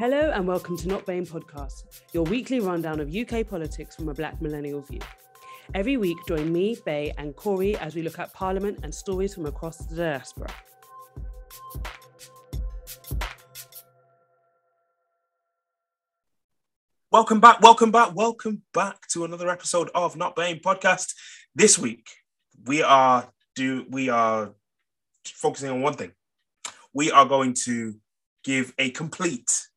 Hello and welcome to Not BAME Podcast, your weekly rundown of UK politics from a black millennial view. Every week, join me, Bay, and Cory as we look at Parliament and stories from across the diaspora. Welcome back, welcome back, welcome back to another episode of Not BAME Podcast. This week, we are do we are focusing on one thing. We are going to give a complete,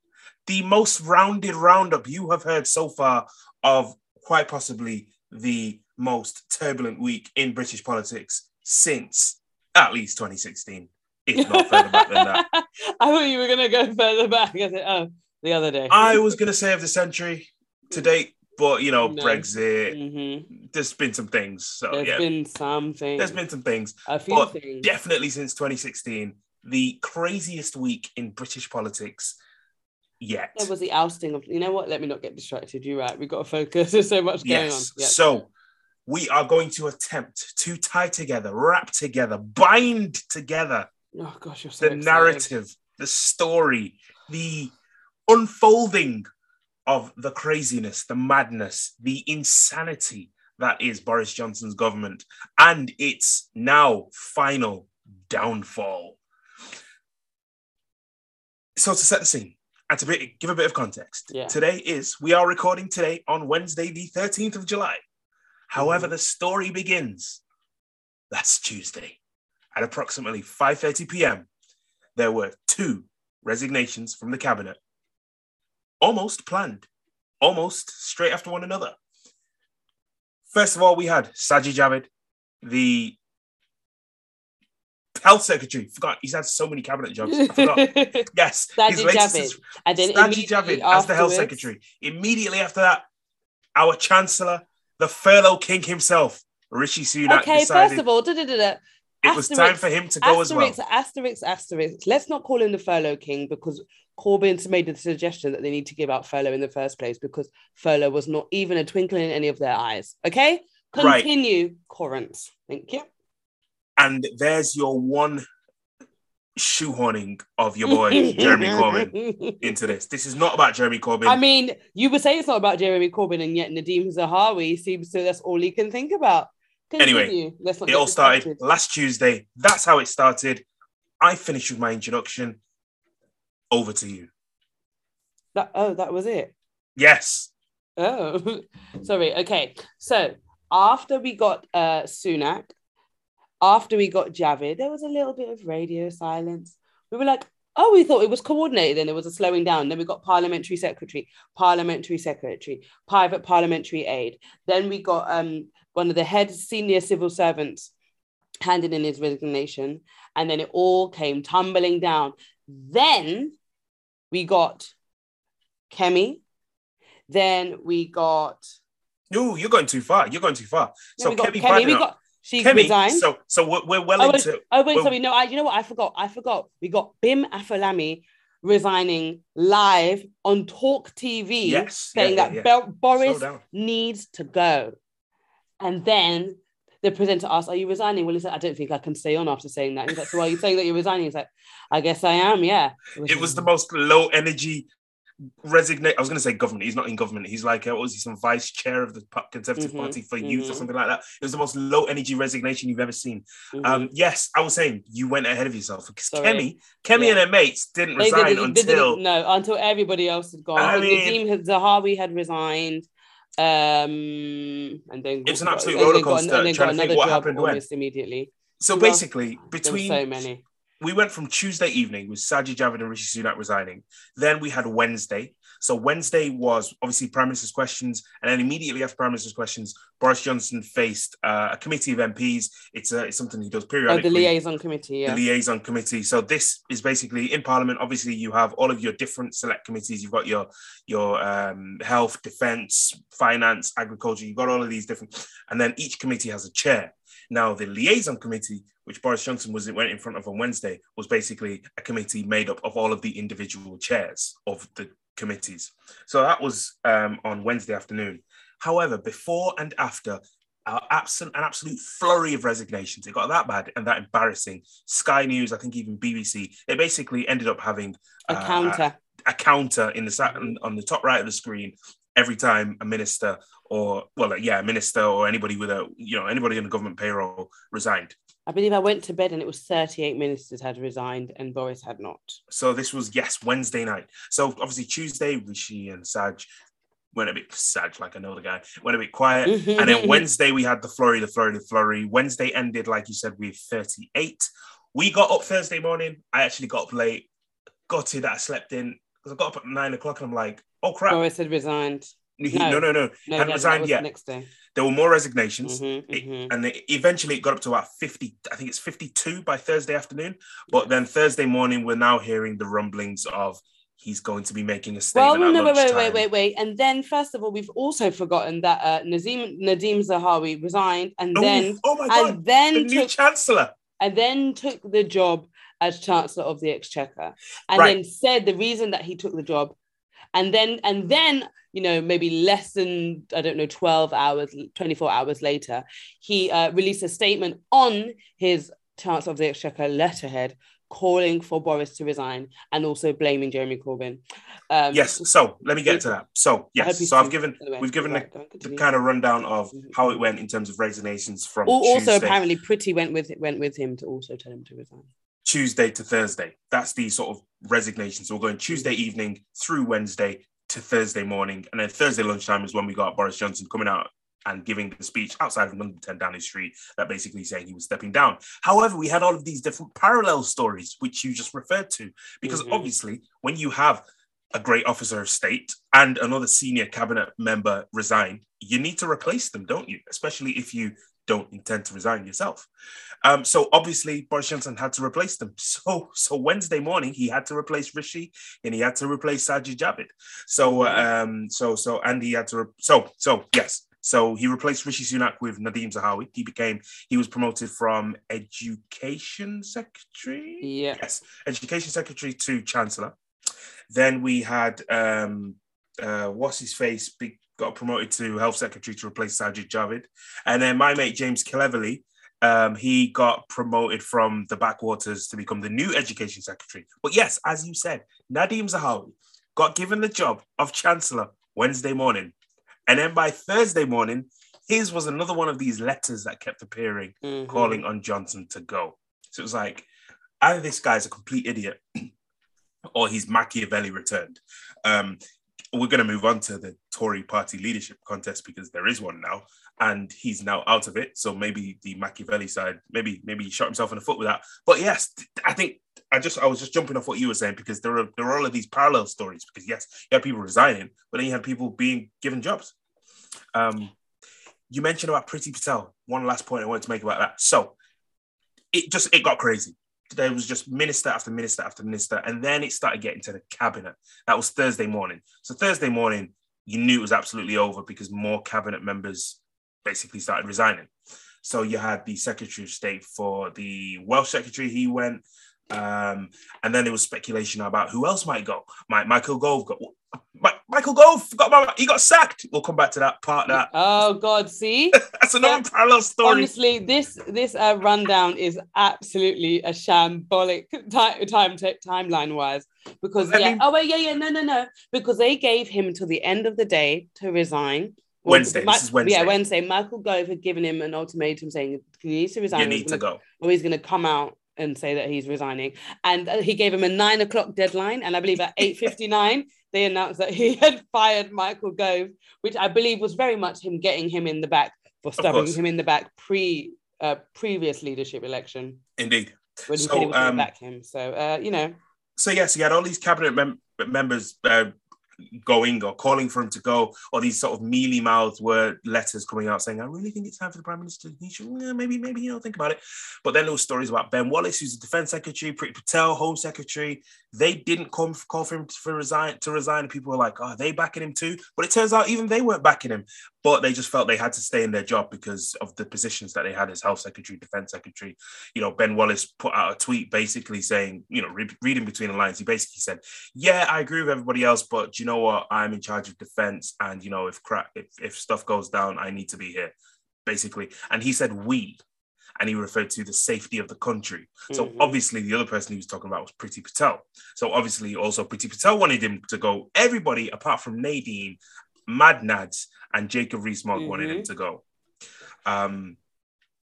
the most rounded roundup you have heard so far of quite possibly the most turbulent week in British politics since at least 2016, if not further back than that. I thought you were going to go further back. I said, oh, the other day. I was going to say of the century to date, but you know, No. Brexit, Mm-hmm. there's been some things. So There's yeah, been something. there's been some things. a few but things. definitely since 2016, the craziest week in British politics yet. There was the ousting of, you know what? Let me not get distracted. You're right. We've got to focus. There's so much going yes. on. Yeah. So we are going to attempt to tie together, wrap together, bind together oh, gosh, you're so the excited. narrative, the story, the unfolding of the craziness, the madness, the insanity that is Boris Johnson's government and its now final downfall. So, to set the scene and to be, give a bit of context, Yeah. today is, we are recording today on Wednesday, the 13th of July. However, Mhm. the story begins last Tuesday at approximately 5:30 p.m. There were two resignations from the cabinet, almost planned, almost straight after one another. First of all, we had Sajid Javid, the health secretary. Forgot he's had so many cabinet jobs. I forgot. Yes, Sajid latest Javid. is and then Javid as the health secretary. Immediately after that, our chancellor, the furlough king himself, Rishi Sunak, Okay, first of all, da, da, da, it was time for him to go as well. Asterix, asterisk. Let's not call him the furlough king because Corbyn's made the suggestion that they need to give out furlough in the first place because furlough was not even a twinkle in any of their eyes. Okay, Right. continue, Corinth. Thank you. And there's your one shoehorning of your boy Jeremy Corbyn into this. This is not about Jeremy Corbyn. I mean, you would say it's not about Jeremy Corbyn, and yet Nadhim Zahawi seems to that's all he can think about. Continue. Anyway, Let's not it all started distracted. last Tuesday. That's how it started. I finished with my introduction. Over to you. That, oh, that was it. Yes. Oh, sorry. Okay. So after we got uh, Sunak, after we got Javid, there was a little bit of radio silence. We were like, oh, we thought it was coordinated. Then there was a slowing down. Then we got parliamentary secretary, parliamentary secretary, private parliamentary aid. Then we got um, one of the head senior civil servants handed in his resignation. And then it all came tumbling down. Then we got Kemi. Then we got No, you're going too far. You're going too far. So Kemi, Kemi. We got she Kemi, resigned. so so we're, we're well Oh, into oh wait, sorry. No, I. You know what? I forgot. I forgot. We got Bim Afolami resigning live on Talk TV, yes, saying yeah, that yeah. Bel- Boris needs to go. And then the presenter asked, "Are you resigning?" Well, he said, "I don't think I can stay on after saying that." He's like, "So are you saying that you're resigning?" He's like, "I guess I am. Yeah." It was the most low energy resignate. I was going to say government. He's not in government. He's like, uh, what was he, some vice chair of the Conservative Mhm, Party for Youth or mhm. something like that. It was the most low energy resignation you've ever seen. Mhm. Um, yes, I was saying you went ahead of yourself because Sorry. Kemi, Kemi Yeah. and her mates didn't They resign didn't- until didn't- no until everybody else had gone. I mean- Nadhim Zahawi had resigned, um, and then It's an absolute and then roller got- coaster And then trying got to think another what job happened when. immediately. so basically between so many. We went from Tuesday evening with Sajid Javid and Rishi Sunak resigning. Then we had Wednesday. So Wednesday was obviously Prime Minister's questions, and then immediately after Prime Minister's questions, Boris Johnson faced uh, a committee of MPs. It's, uh, it's something he does periodically. Oh, the liaison committee. Yeah. the liaison committee. So this is basically in Parliament. Obviously, you have all of your different select committees. You've got your your um, health, defence, finance, agriculture. You've got all of these different, and then each committee has a chair. Now, the liaison committee, which Boris Johnson was went in front of on Wednesday, was basically a committee made up of all of the individual chairs of the committees. So that was um, on Wednesday afternoon. However, before and after our absent an absolute flurry of resignations. It got that bad and that embarrassing. Sky News, I think even BBC, it basically ended up having A uh, counter. a counter in the sat on the top right of the screen every time a minister or well, yeah, a minister or anybody with a you know anybody on the government payroll resigned. I believe I went to bed and it was 38 ministers had resigned and Boris had not. So this was yes Wednesday night. So obviously Tuesday Rishi and Saj went a bit Saj like I know the guy went a bit quiet, and then Wednesday we had the flurry, the flurry, the flurry. Wednesday ended like you said with 38. We got up Thursday morning. I actually got up late. Got it that I slept in because I got up at nine o'clock and I'm like, oh crap. Boris had resigned. He, no. no, no, no. no hadn't resigned yet. The next day. There were more resignations, mm-hmm, it, mm-hmm. and it, eventually it got up to about fifty. I think it's fifty-two by Thursday afternoon. But then Thursday morning, we're now hearing the rumblings of he's going to be making a statement. Well, no, wait, wait, wait, wait, wait. And then, first of all, we've also forgotten that uh, Nazim Nadhim Zahawi resigned, and oh, then, oh my God, and then the new chancellor, and then took the job as Chancellor of the Exchequer, and right. then said the reason that he took the job, and then and then you know maybe less than I don't know twelve hours, twenty four hours later, he uh, released a statement on his Chancellor of the Exchequer letterhead calling for Boris to resign and also blaming Jeremy Corbyn. Um, yes, so let me get to that. So yes, so I've given anyway, we've given right, the, the, kind of rundown of mm-hmm. how it went in terms of resignations from. Also, Tuesday. apparently, pretty went with went with him to also tell him to resign. Tuesday to Thursday. That's the sort of resignation. So we're going Tuesday evening through Wednesday to Thursday morning. And then Thursday lunchtime is when we got Boris Johnson coming out and giving the speech outside of London 10 Downing Street that basically saying he was stepping down. However, we had all of these different parallel stories, which you just referred to, because mm-hmm. obviously, when you have a great officer of state and another senior cabinet member resign, you need to replace them, don't you? Especially if you don't intend to resign yourself. Um, so obviously Boris Johnson had to replace them. So so Wednesday morning he had to replace Rishi and he had to replace Sajid Javid. So um so so and he had to re- so so yes. So he replaced Rishi Sunak with Nadhim Zahawi. He became he was promoted from education secretary. Yeah. Yes, education secretary to chancellor. Then we had um uh what's his face big got promoted to health secretary to replace Sajid Javid. And then my mate James Cleverly, um, he got promoted from the backwaters to become the new education secretary. But yes, as you said, Nadhim Zahawi got given the job of chancellor Wednesday morning. And then by Thursday morning, his was another one of these letters that kept appearing, mm-hmm. calling on Johnson to go. So it was like, either this guy's a complete idiot or he's Machiavelli returned. Um, we're going to move on to the Tory party leadership contest because there is one now, and he's now out of it. So maybe the Machiavelli side, maybe maybe he shot himself in the foot with that. But yes, I think I just I was just jumping off what you were saying because there are there are all of these parallel stories. Because yes, you had people resigning, but then you had people being given jobs. Um, you mentioned about Priti Patel. One last point I wanted to make about that. So it just it got crazy there was just minister after minister after minister, and then it started getting to the cabinet. That was Thursday morning. So Thursday morning, you knew it was absolutely over because more cabinet members basically started resigning. So you had the Secretary of State for the Welsh Secretary, he went. Um, and then there was speculation about who else might go. Might Michael Gove got Michael Gove got he got sacked. We'll come back to that part. That oh god, see that's another yeah. parallel story. Honestly, this this uh, rundown is absolutely a shambolic time time timeline wise because yeah. Mean, oh wait, yeah, yeah, no, no, no, because they gave him until the end of the day to resign. Wednesday. this is Wednesday. Yeah, Wednesday. Michael Gove had given him an ultimatum saying he needs to resign. You need to go. Or he's going to come out and say that he's resigning. And uh, he gave him a nine o'clock deadline. And I believe at 8.59, they announced that he had fired Michael Gove, which I believe was very much him getting him in the back for stabbing him in the back pre uh, previous leadership election. Indeed. When he so, said he was um, back him. So, uh, you know. So, yes, he had all these cabinet mem- members uh, going or calling for him to go, or these sort of mealy mouthed word letters coming out saying, I really think it's time for the Prime Minister. He should, maybe, maybe, know, think about it. But then were stories about Ben Wallace, who's the Defense Secretary, Priti Patel, Home Secretary. They didn't come call for him to resign to resign. People were like, oh, they backing him too? But it turns out even they weren't backing him but they just felt they had to stay in their job because of the positions that they had as health secretary, defense secretary. You know, Ben Wallace put out a tweet basically saying, you know, re- reading between the lines, he basically said, "Yeah, I agree with everybody else, but you know what? I'm in charge of defense, and you know, if crap, if, if stuff goes down, I need to be here." Basically, and he said, "We." and he referred to the safety of the country. So Mhm. obviously, the other person he was talking about was Priti Patel. So obviously, also Priti Patel wanted him to go. Everybody apart from Nadine, Mad Nads, and Jacob Rees-Mogg wanted him Mhm. to go. Um,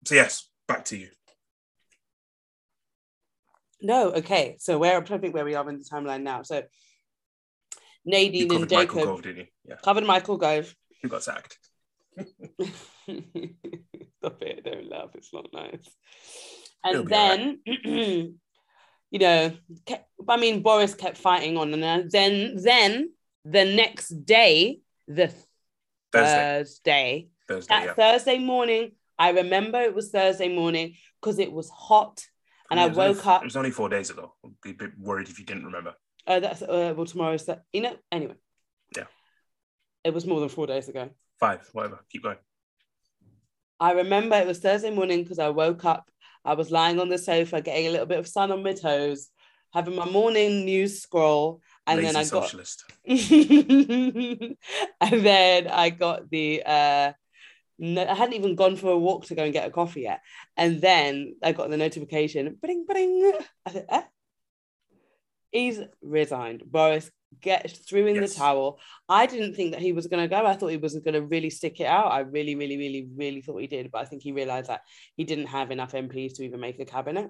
so yes, back to you. No, okay. So trying to think where we are in the timeline now. So Nadine and covered Michael Jacob Gove, didn't you? Yeah, covered Michael Gove. who got sacked? Stop it, don't laugh, it's not nice. And then, you know, kept, I mean, Boris kept fighting on, and then, then the next day, the Thursday. Thursday, Thursday, that yeah. Thursday morning, I remember it was Thursday morning because it was hot, and I It was only- woke up. It was only four days ago. I'd be a bit worried if you didn't remember. Uh, that's uh, well, tomorrow's that. You know, anyway. Yeah. It was more than four days ago. Five, whatever. Keep going. I remember it was Thursday morning because I woke up. I was lying on the sofa, getting a little bit of sun on my toes, having my morning news scroll, and Lazy then I got, and then I got the. uh no, I hadn't even gone for a walk to go and get a coffee yet, and then I got the notification. Bring, bring. I said, eh? He's resigned. Boris gets threw in Yes. the towel. I didn't think that he was going to go. I thought he was going to really stick it out. I really, really, really, really thought he did. But I think he realized that he didn't have enough MPs to even make a cabinet.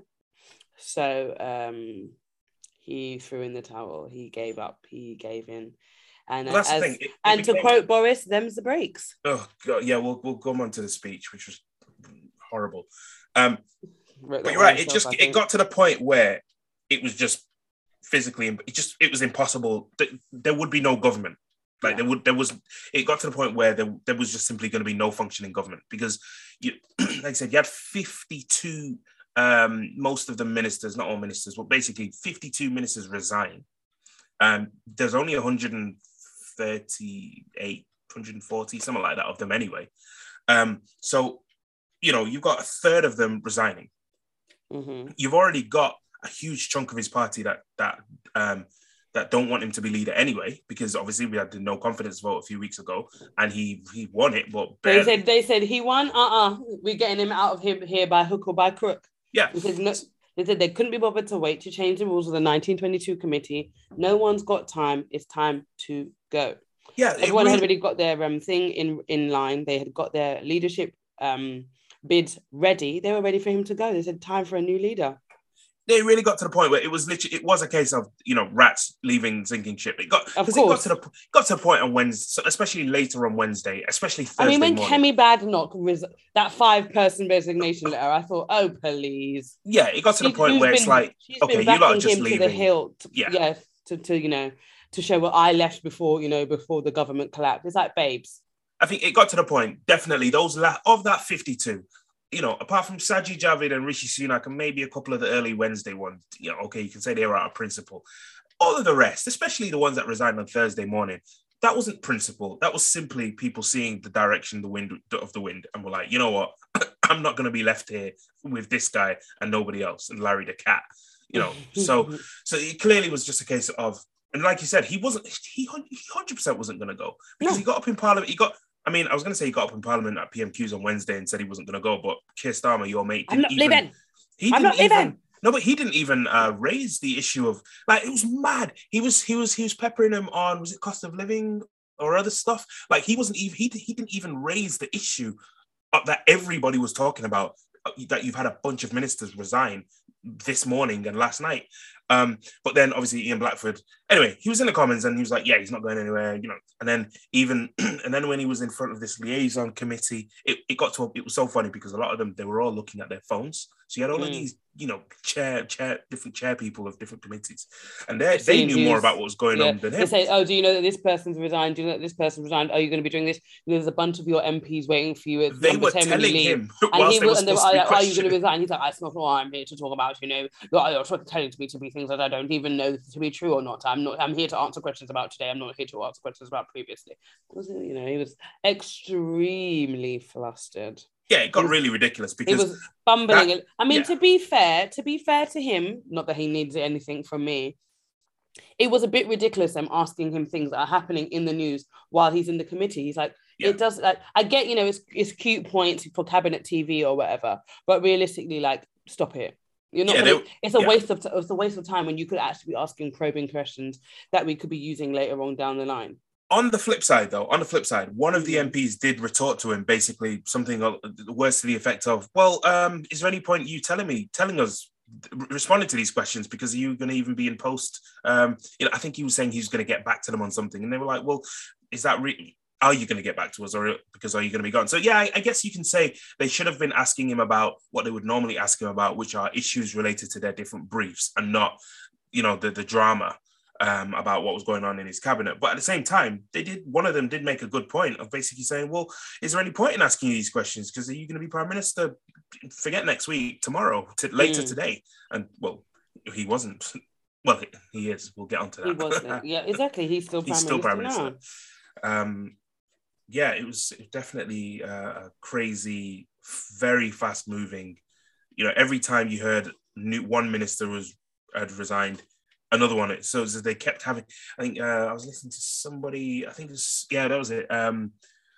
So um, he threw in the towel. He gave up. He gave in. And, Well, that's as- the thing. It- it and to quote Boris, them's the breaks. Oh God, yeah, we'll we'll go on to the speech, which was horrible. Um, but you're right. It just it got to the point where it was just physically, it just it was impossible. There would be no government. Like Yeah. there would there was it got to the point where there, there was just simply going to be no functioning government because you like I said you had 52 um most of the ministers not all ministers but basically 52 ministers resign um there's only 138 140 something like that of them anyway um so you know you've got a third of them resigning Mhm. you've already got a huge chunk of his party that that um that don't want him to be leader anyway, because obviously we had the no confidence vote a few weeks ago, and he he won it, but They said they said he won. Uh uh-uh. uh, we are getting him out of here, here by hook or by crook. Yeah, They said, no, they said they couldn't be bothered to wait to change the rules of the 1922 committee. No one's got time. It's time to go. yeah. Everyone had really- already got their um, thing in in line. They had got their leadership um, bids ready. They were ready for him to go. They said time for a new leader. They really got to the point where it was literally it was a case of you know rats leaving sinking ship. It got Of 'cause it got to the got to the point on Wednesday, especially later on Wednesday, especially Thursday I mean, when morning. Kemi Badenoch res- that five person resignation letter, I thought, oh please. yeah, it got to the point where it's been- like okay, you lot are just him to the leaving. hilt. Yeah. yeah, to, to you know to show what I left before you know before the government collapsed. It's like babes. I think it got to the point, definitely, those la- of that 52, you know, apart from Sajid Javid and Rishi Sunak and maybe a couple of the early Wednesday ones, you know, okay, you can say they were out of principle. All of the rest, especially the ones that resigned on Thursday morning, that wasn't principle. That was simply people seeing the direction the wind of the wind and were like, you know what, I'm not going to be left here with this guy and nobody else and Larry the cat, you know. so so it clearly was just a case of, and like you said, he wasn't, he hundred percent wasn't going to go because No. he got up in Parliament. He got, I mean, I was going to say he got up in Parliament at PMQs on Wednesday and said he wasn't going to go, but Keir Starmer, your mate, I'm didn't not even, leaving. He I'm didn't not even. leaving. No, but he didn't even uh, raise the issue of like it was mad. He was he was he was peppering him on was it cost of living or other stuff. Like he wasn't even he, he didn't even raise the issue that everybody was talking about uh, that you've had a bunch of ministers resign this morning and last night. Um, but then obviously Ian Blackford. Anyway, he was in the Commons and he was like, "Yeah, he's not going anywhere," you know. And then even and then when he was in front of this liaison committee, it, it got to a, it was so funny because a lot of them they were all looking at their phones. So you had all of Mm. these, you know, chair chair different chair people of different committees, and they they knew more about what was going Yeah. on than They say, "Oh, do you know that this person's resigned? Do you know that this person resigned? Are you going to be doing this?" There's a bunch of your MPs waiting for you at They were 10 telling him And he was, and they were supposed to be like, "Are you going to resign?" He's like, "That's not what I'm here to talk about." You know, you're, you're telling me to be things that I don't even know to be true or not. I'm not. I'm here to answer questions about today. I'm not here to answer questions about previously. Was it, you know, he was extremely flustered. Yeah, it got was- really ridiculous because He was bumbling. I mean, yeah. to be fair, to be fair to him, not that he needs anything from me. It was a bit ridiculous. I'm asking him things that are happening in the news while he's in the committee. He's like, Yeah. It does like I get, you know, it's it's cute points for cabinet TV or whatever, but realistically, like, stop it. You're not. Yeah, gonna- they- it's a yeah. waste of it's a waste of time when you could actually be asking probing questions that we could be using later on down the line. On the flip side, though, on the flip side, one of the. MPs did retort to him basically something words to the effect of, "Well, um, is there any point you telling me, telling us, responding to these questions because are you going to even be in post?" Um, you know, I think he was saying he was going to get back to them on something, and they were like, "Well, is that re- are you going to get back to us, or because are you going to be gone?" So yeah, I, I guess you can say they should have been asking him about what they would normally ask him about, which are issues related to their different briefs, and not, you know, the the drama um, about what was going on in his cabinet. But at the same time, they did one of them did make a good point of basically saying, "Well, is there any point in asking you these questions? Because are you going to be prime minister? Forget next week, tomorrow, to, later Mm. today." And well, he wasn't. Well, he is. We'll get onto that. He was, yeah, exactly. He's still prime He's still prime minister, minister. um, yeah, it was definitely uh, a crazy, very fast moving. You know, every time you heard new one minister was had resigned, another one. So, so they kept having. I think uh, I was listening to somebody. I think it was yeah, that was it. Um,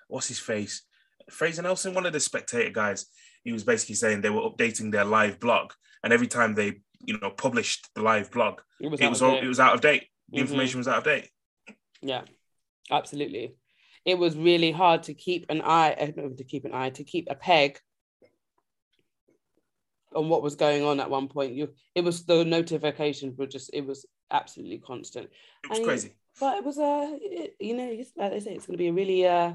what's his face? Fraser Nelson, one of the Spectator guys. He was basically saying they were updating their live blog, and every time they you know published the live blog, It was, it out was of all, date. it was out of date. The Mhm. information was out of date. Yeah, absolutely. It was really hard to keep an eye, uh, to keep an eye, to keep a peg on what was going on at one point. You, it was the notifications were just, it was absolutely constant. It was And- crazy. But it was a, it- you know, it's- like they say, it's going to be a really uh,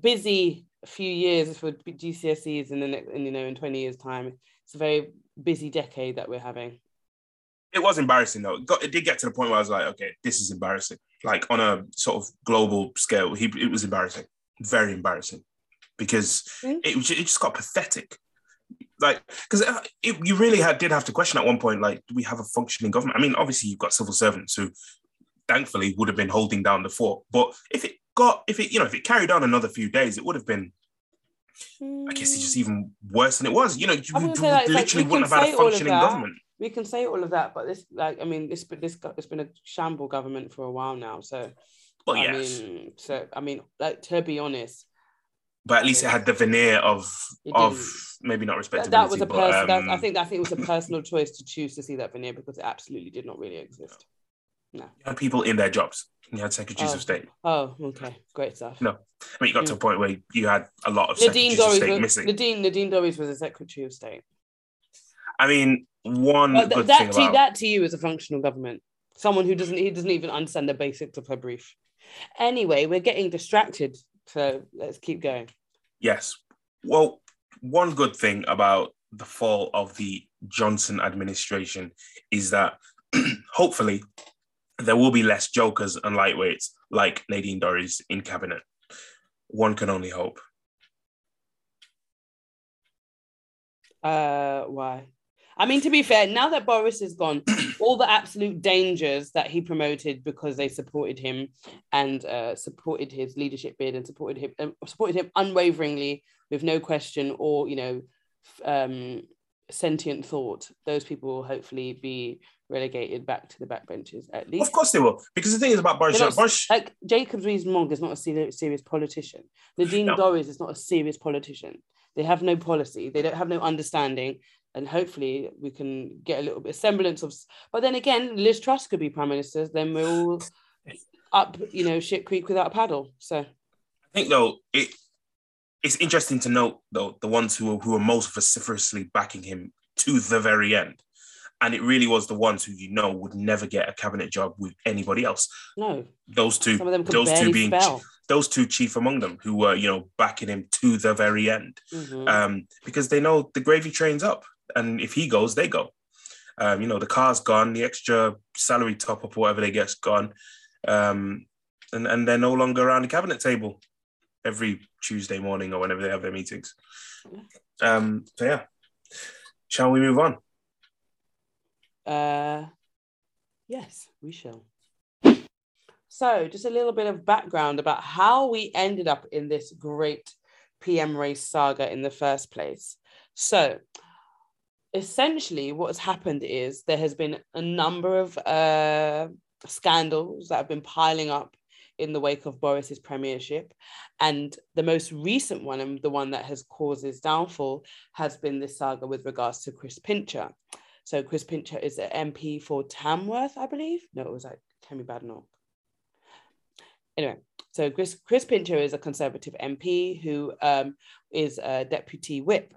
busy few years for GCSEs in the next, in, you know, in twenty years' time. It's a very busy decade that we're having. It was embarrassing though. It, got, it did get to the point where I was like, okay, this is embarrassing. Like on a sort of global scale, he, it was embarrassing, very embarrassing, because Mm. it, it just got pathetic. Like, because you really had, did have to question at one point, like, do we have a functioning government? I mean, obviously you've got civil servants who, thankfully, would have been holding down the fort. But if it got, if it, you know, if it carried on another few days, it would have been, I guess, it's just even worse than it was. You know, you, you say that. Like literally we wouldn't have had a functioning government. We can say all of that, but this, like, I mean, this, this, it's been a shamble government for a while now. So, But I yes. mean, so I mean, like to be honest, but at least it had the veneer of of maybe not that, respectability. that was a person. that, I um, think, I think it was a personal choice to choose to see that veneer because it absolutely did not really exist. No, you had people in their jobs. You had secretaries Oh. of state. Oh, okay, great stuff. No, I mean, you got to a point where you had a lot of Nadine secretaries of Dorries, state was, missing. Nadine, Nadine Dorries was a secretary of state. I mean, one th- good that thing to about that to you is a functional government. Someone who doesn't he doesn't even understand the basics of her brief. Anyway, we're getting distracted, so let's keep going. yes, well, one good thing about the fall of the Johnson administration is that hopefully there will be less jokers and lightweights like Nadine Dorries in cabinet. One can only hope. Uh, why? I mean, to be fair, now that Boris is gone, all the absolute dangers that he promoted because they supported him and uh, supported his leadership bid and supported him um, supported him unwaveringly with no question or you know um, sentient thought. Those people will hopefully be relegated back to the backbenches at least. Of course they will, because the thing is about Boris. Not- Boris like Jacob Rees-Mogg is not a serious, serious politician. Nadine No. Dorries is not a serious politician. They have no policy. They don't have no understanding. And hopefully we can get a little bit semblance of. But then again, Liz Truss could be prime minister. Then we're all up, you know, shit creek without a paddle. So I think though it it's interesting to note though the ones who were, who were most vociferously backing him to the very end, and it really was the ones who you know would never get a cabinet job with anybody else. no, Those two, some of them could those two being spell. those two chief among them, who were you know backing him to the very end, Mhm. um, because they know the gravy train's up, and if he goes, they go. Um, you know the car's gone, the extra salary top up whatever they get's gone, um, and and they're no longer around the cabinet table every Tuesday morning or whenever they have their meetings. Um, so yeah, shall we move on? Uh, yes, we shall. So, just a little bit of background about how we ended up in this great PM race saga in the first place. So, essentially, what has happened is there has been a number of uh, scandals that have been piling up in the wake of Boris's premiership. And the most recent one, and the one that has caused his downfall, has been this saga with regards to Chris Pincher. So Chris Pincher is an MP for Tamworth, I believe. No, it was like Kemi Badenoch. Anyway, so Chris, Chris Pincher is a Conservative MP who um, is a deputy whip.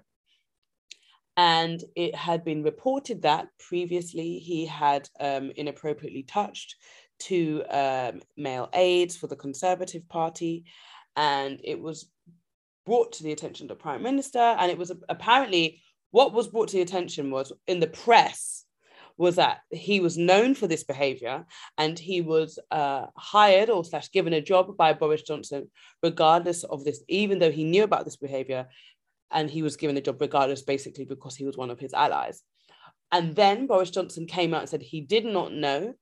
And it had been reported that previously he had um, inappropriately touched two um, male aides for the Conservative Party. And it was brought to the attention of the Prime Minister. And it was apparently what was brought to the attention was in the press was that he was known for this behavior and he was uh, hired or slash given a job by Boris Johnson regardless of this, even though he knew about this behavior and he was given the job regardless basically because he was one of his allies. And then Boris Johnson came out and said he did not know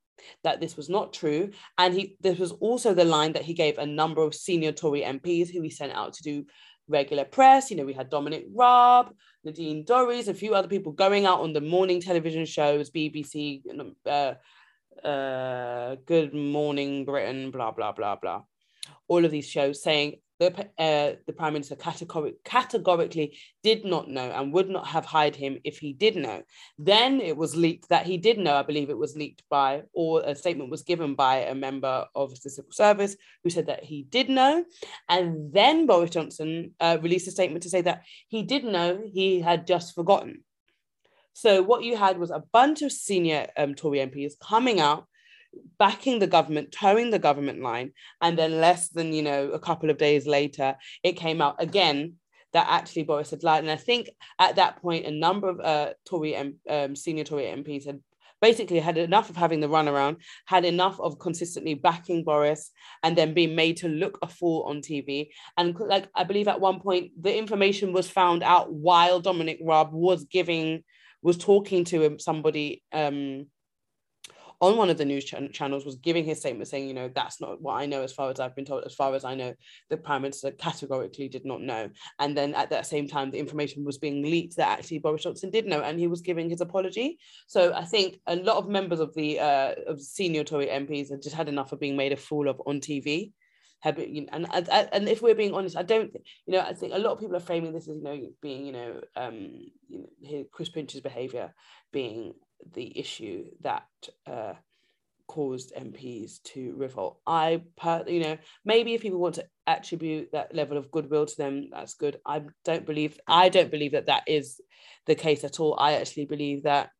that this was not true. And he this was also the line that he gave a number of senior Tory MPs who he sent out to do regular press. You know, we had Dominic Raab, Nadine Dorries, a few other people going out on the morning television shows, BBC, uh, uh, Good Morning Britain, blah, blah, blah, blah. All of these shows saying the, uh, the prime minister categoric, categorically did not know and would not have hired him if he did know. Then it was leaked that he did know. I believe it was leaked by, or a statement was given by a member of the civil service who said that he did know. And then Boris Johnson uh, released a statement to say that he did know, he had just forgotten. So what you had was a bunch of senior um, Tory MPs coming out backing the government, towing the government line. And then less than, you know, a couple of days later, it came out again that actually Boris had lied. And I think at that point, a number of uh, Tory um, senior Tory MPs had basically had enough of having the runaround, had enough of consistently backing Boris, and then being made to look a fool on TV. And like I believe at one point, the information was found out while Dominic Raab was giving, was talking to somebody. Um, on one of the news ch- channels was giving his statement saying, you know, that's not what I know as far as I've been told, as far as I know, the Prime Minister categorically did not know. And then at that same time, the information was being leaked that actually Boris Johnson did know and he was giving his apology. So I think a lot of members of the uh, of senior Tory MPs have just had enough of being made a fool of on TV. Have you know, and, and and if we're being honest, I don't, you know, I think a lot of people are framing this as you know being, you know, um, you know, Chris Pincher's behaviour being the issue that uh, caused MPs to revolt. I, per, you know, maybe if people want to attribute that level of goodwill to them, that's good. I don't believe, I don't believe that that is the case at all. I actually believe that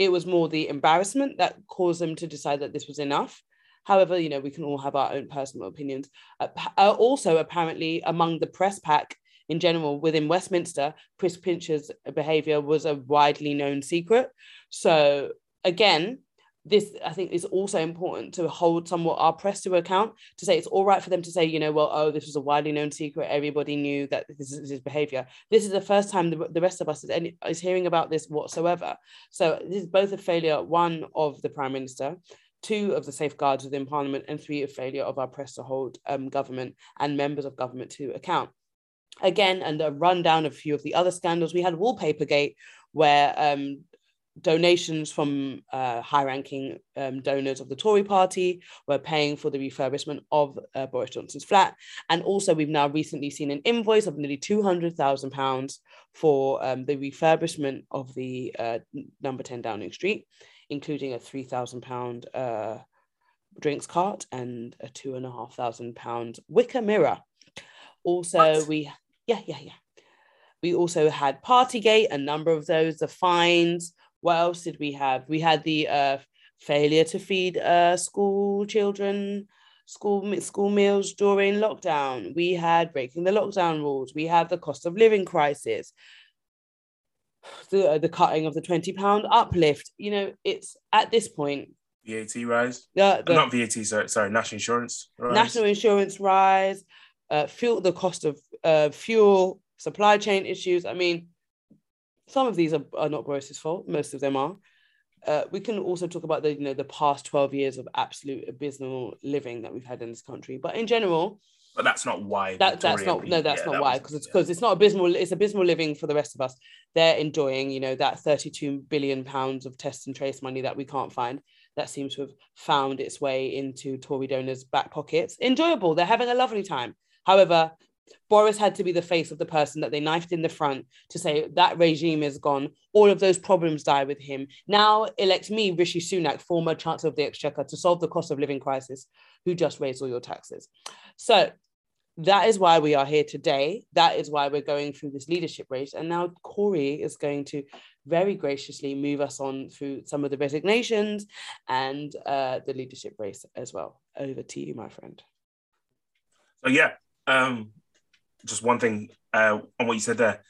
it was more the embarrassment that caused them to decide that this was enough. However, you know, we can all have our own personal opinions. Uh, also, apparently, among the press pack, in general within Westminster, Chris Pincher's behaviour was a widely known secret. So again, this I think is also important to hold somewhat our press to account to say it's all right for them to say, you know, well, oh, this was a widely known secret. Everybody knew that this is his behavior. This is the first time the, the rest of us is, any, is hearing about this whatsoever. So this is both a failure, one of the prime minister, two of the safeguards within parliament, and three a failure of our press to hold um, government and members of government to account again, and a rundown of a few of the other scandals. We had Wallpapergate, where um, donations from uh, high-ranking um, donors of the Tory party were paying for the refurbishment of uh, Boris Johnson's flat. And also we've now recently seen an invoice of nearly £200,000 for um, the refurbishment of the uh, number 10 Downing Street, including a £3,000 uh, drinks cart and a two and a half thousand pound wicker mirror. Also, what? we yeah, yeah, yeah. We also had Partygate, a number of those, the fines. What else did we have? We had the uh, failure to feed uh, school children school school meals during lockdown. We had breaking the lockdown rules. We had the cost of living crisis. The, uh, the cutting of the 20 pound uplift you know it's at this point VAT rise uh, the, not VAT sorry, sorry national insurance rise. national insurance rise uh, fuel, the cost of uh, fuel, supply chain issues. I mean, some of these are, are not Boris's fault. Most of them are. Uh, we can also talk about the you know the past 12 years of absolute abysmal living that we've had in this country but in general but that's not why that, that's not no that's yeah, not that why because it's because yeah. it's not abysmal it's abysmal living for the rest of us they're enjoying you know that 32 billion pounds of test and trace money that we can't find that seems to have found its way into Tory donors' back pockets. Enjoyable. They're having a lovely time. However, Boris had to be the face of the person that they knifed in the front to say that regime is gone. All of those problems die with him. Now elect me, Rishi Sunak, former Chancellor of the Exchequer, to solve the cost of living crisis, who just raised all your taxes. So that is why we are here today. That is why we're going through this leadership race. And now Cory is going to very graciously move us on through some of the resignations and uh, the leadership race as well. Over to you, my friend. So yeah, um, just one thing uh, on what you said there.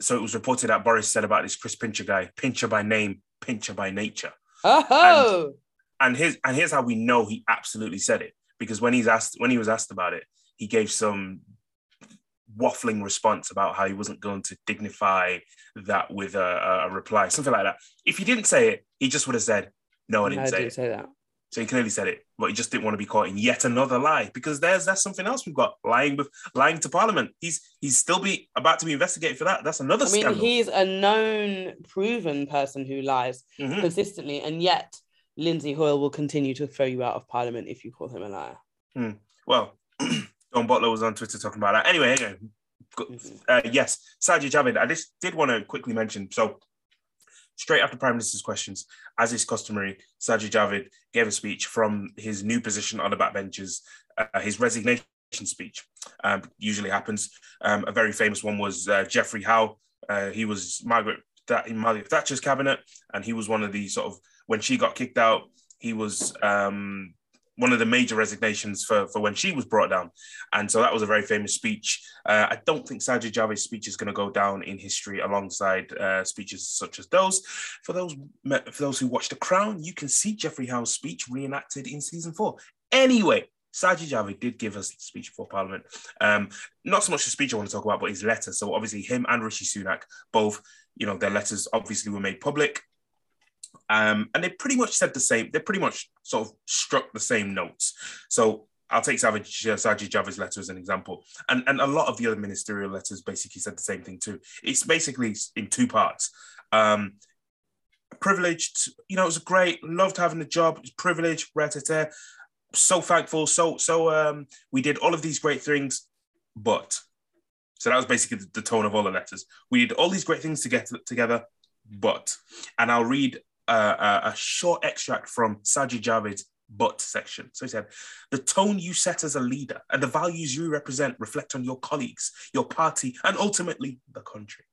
So it was reported that Boris said about this Chris Pincher guy, Pincher by name, Pincher by nature. Oh, and, and here's and here's how we know he absolutely said it because when he's asked when he was asked about it, he gave some waffling response about how he wasn't going to dignify that with a, a reply, something like that. If he didn't say it, he just would have said, "No, I didn't, no, say, I didn't it. say that. So he clearly said it, but he just didn't want to be caught in yet another lie because there's that's something else we've got lying with lying to Parliament. He's he's still be about to be investigated for that. That's another. I mean, scandal. he's a known, proven person who lies Mhm. consistently, and yet Lindsay Hoyle will continue to throw you out of Parliament if you call him a liar. Well, Dawn Butler was on Twitter talking about that. Anyway, anyway, Mhm. uh, yes, Sajid Javid. I just did want to quickly mention. So, straight after Prime Minister's questions, as is customary, Sajid Javid gave a speech from his new position on the backbenches, uh, his resignation speech. Um, usually happens. Um, a very famous one was uh, Geoffrey Howe. Uh, he was Margaret in Margaret Thatcher's cabinet, and he was one of the sort of when she got kicked out. He was um, one of the major resignations for, for when she was brought down. And so that was a very famous speech. Uh, I don't think Sajid Javid's speech is going to go down in history alongside uh, speeches such as those. For those for those who watch The Crown, you can see Geoffrey Howe's speech reenacted in season four. Anyway, Sajid Javid did give us a speech before Parliament. Um, not so much the speech I want to talk about, but his letter. So obviously, him and Rishi Sunak both, you know, their letters obviously were made public. Um, and they pretty much said the same. They pretty much sort of struck the same notes. So I'll take Savage, Javid's letter as an example, and and a lot of the other ministerial letters basically said the same thing too. It's basically in two parts. Um, privileged, you know, it was great. Loved having the job. It's privileged. Rat-a-tat. So thankful. So so um, we did all of these great things, but so that was basically the, the tone of all the letters. We did all these great things to get together, but, and I'll read a, a short extract from Sajid Javid's but section. So he said, the tone you set as a leader and the values you represent reflect on your colleagues, your party, and ultimately the country.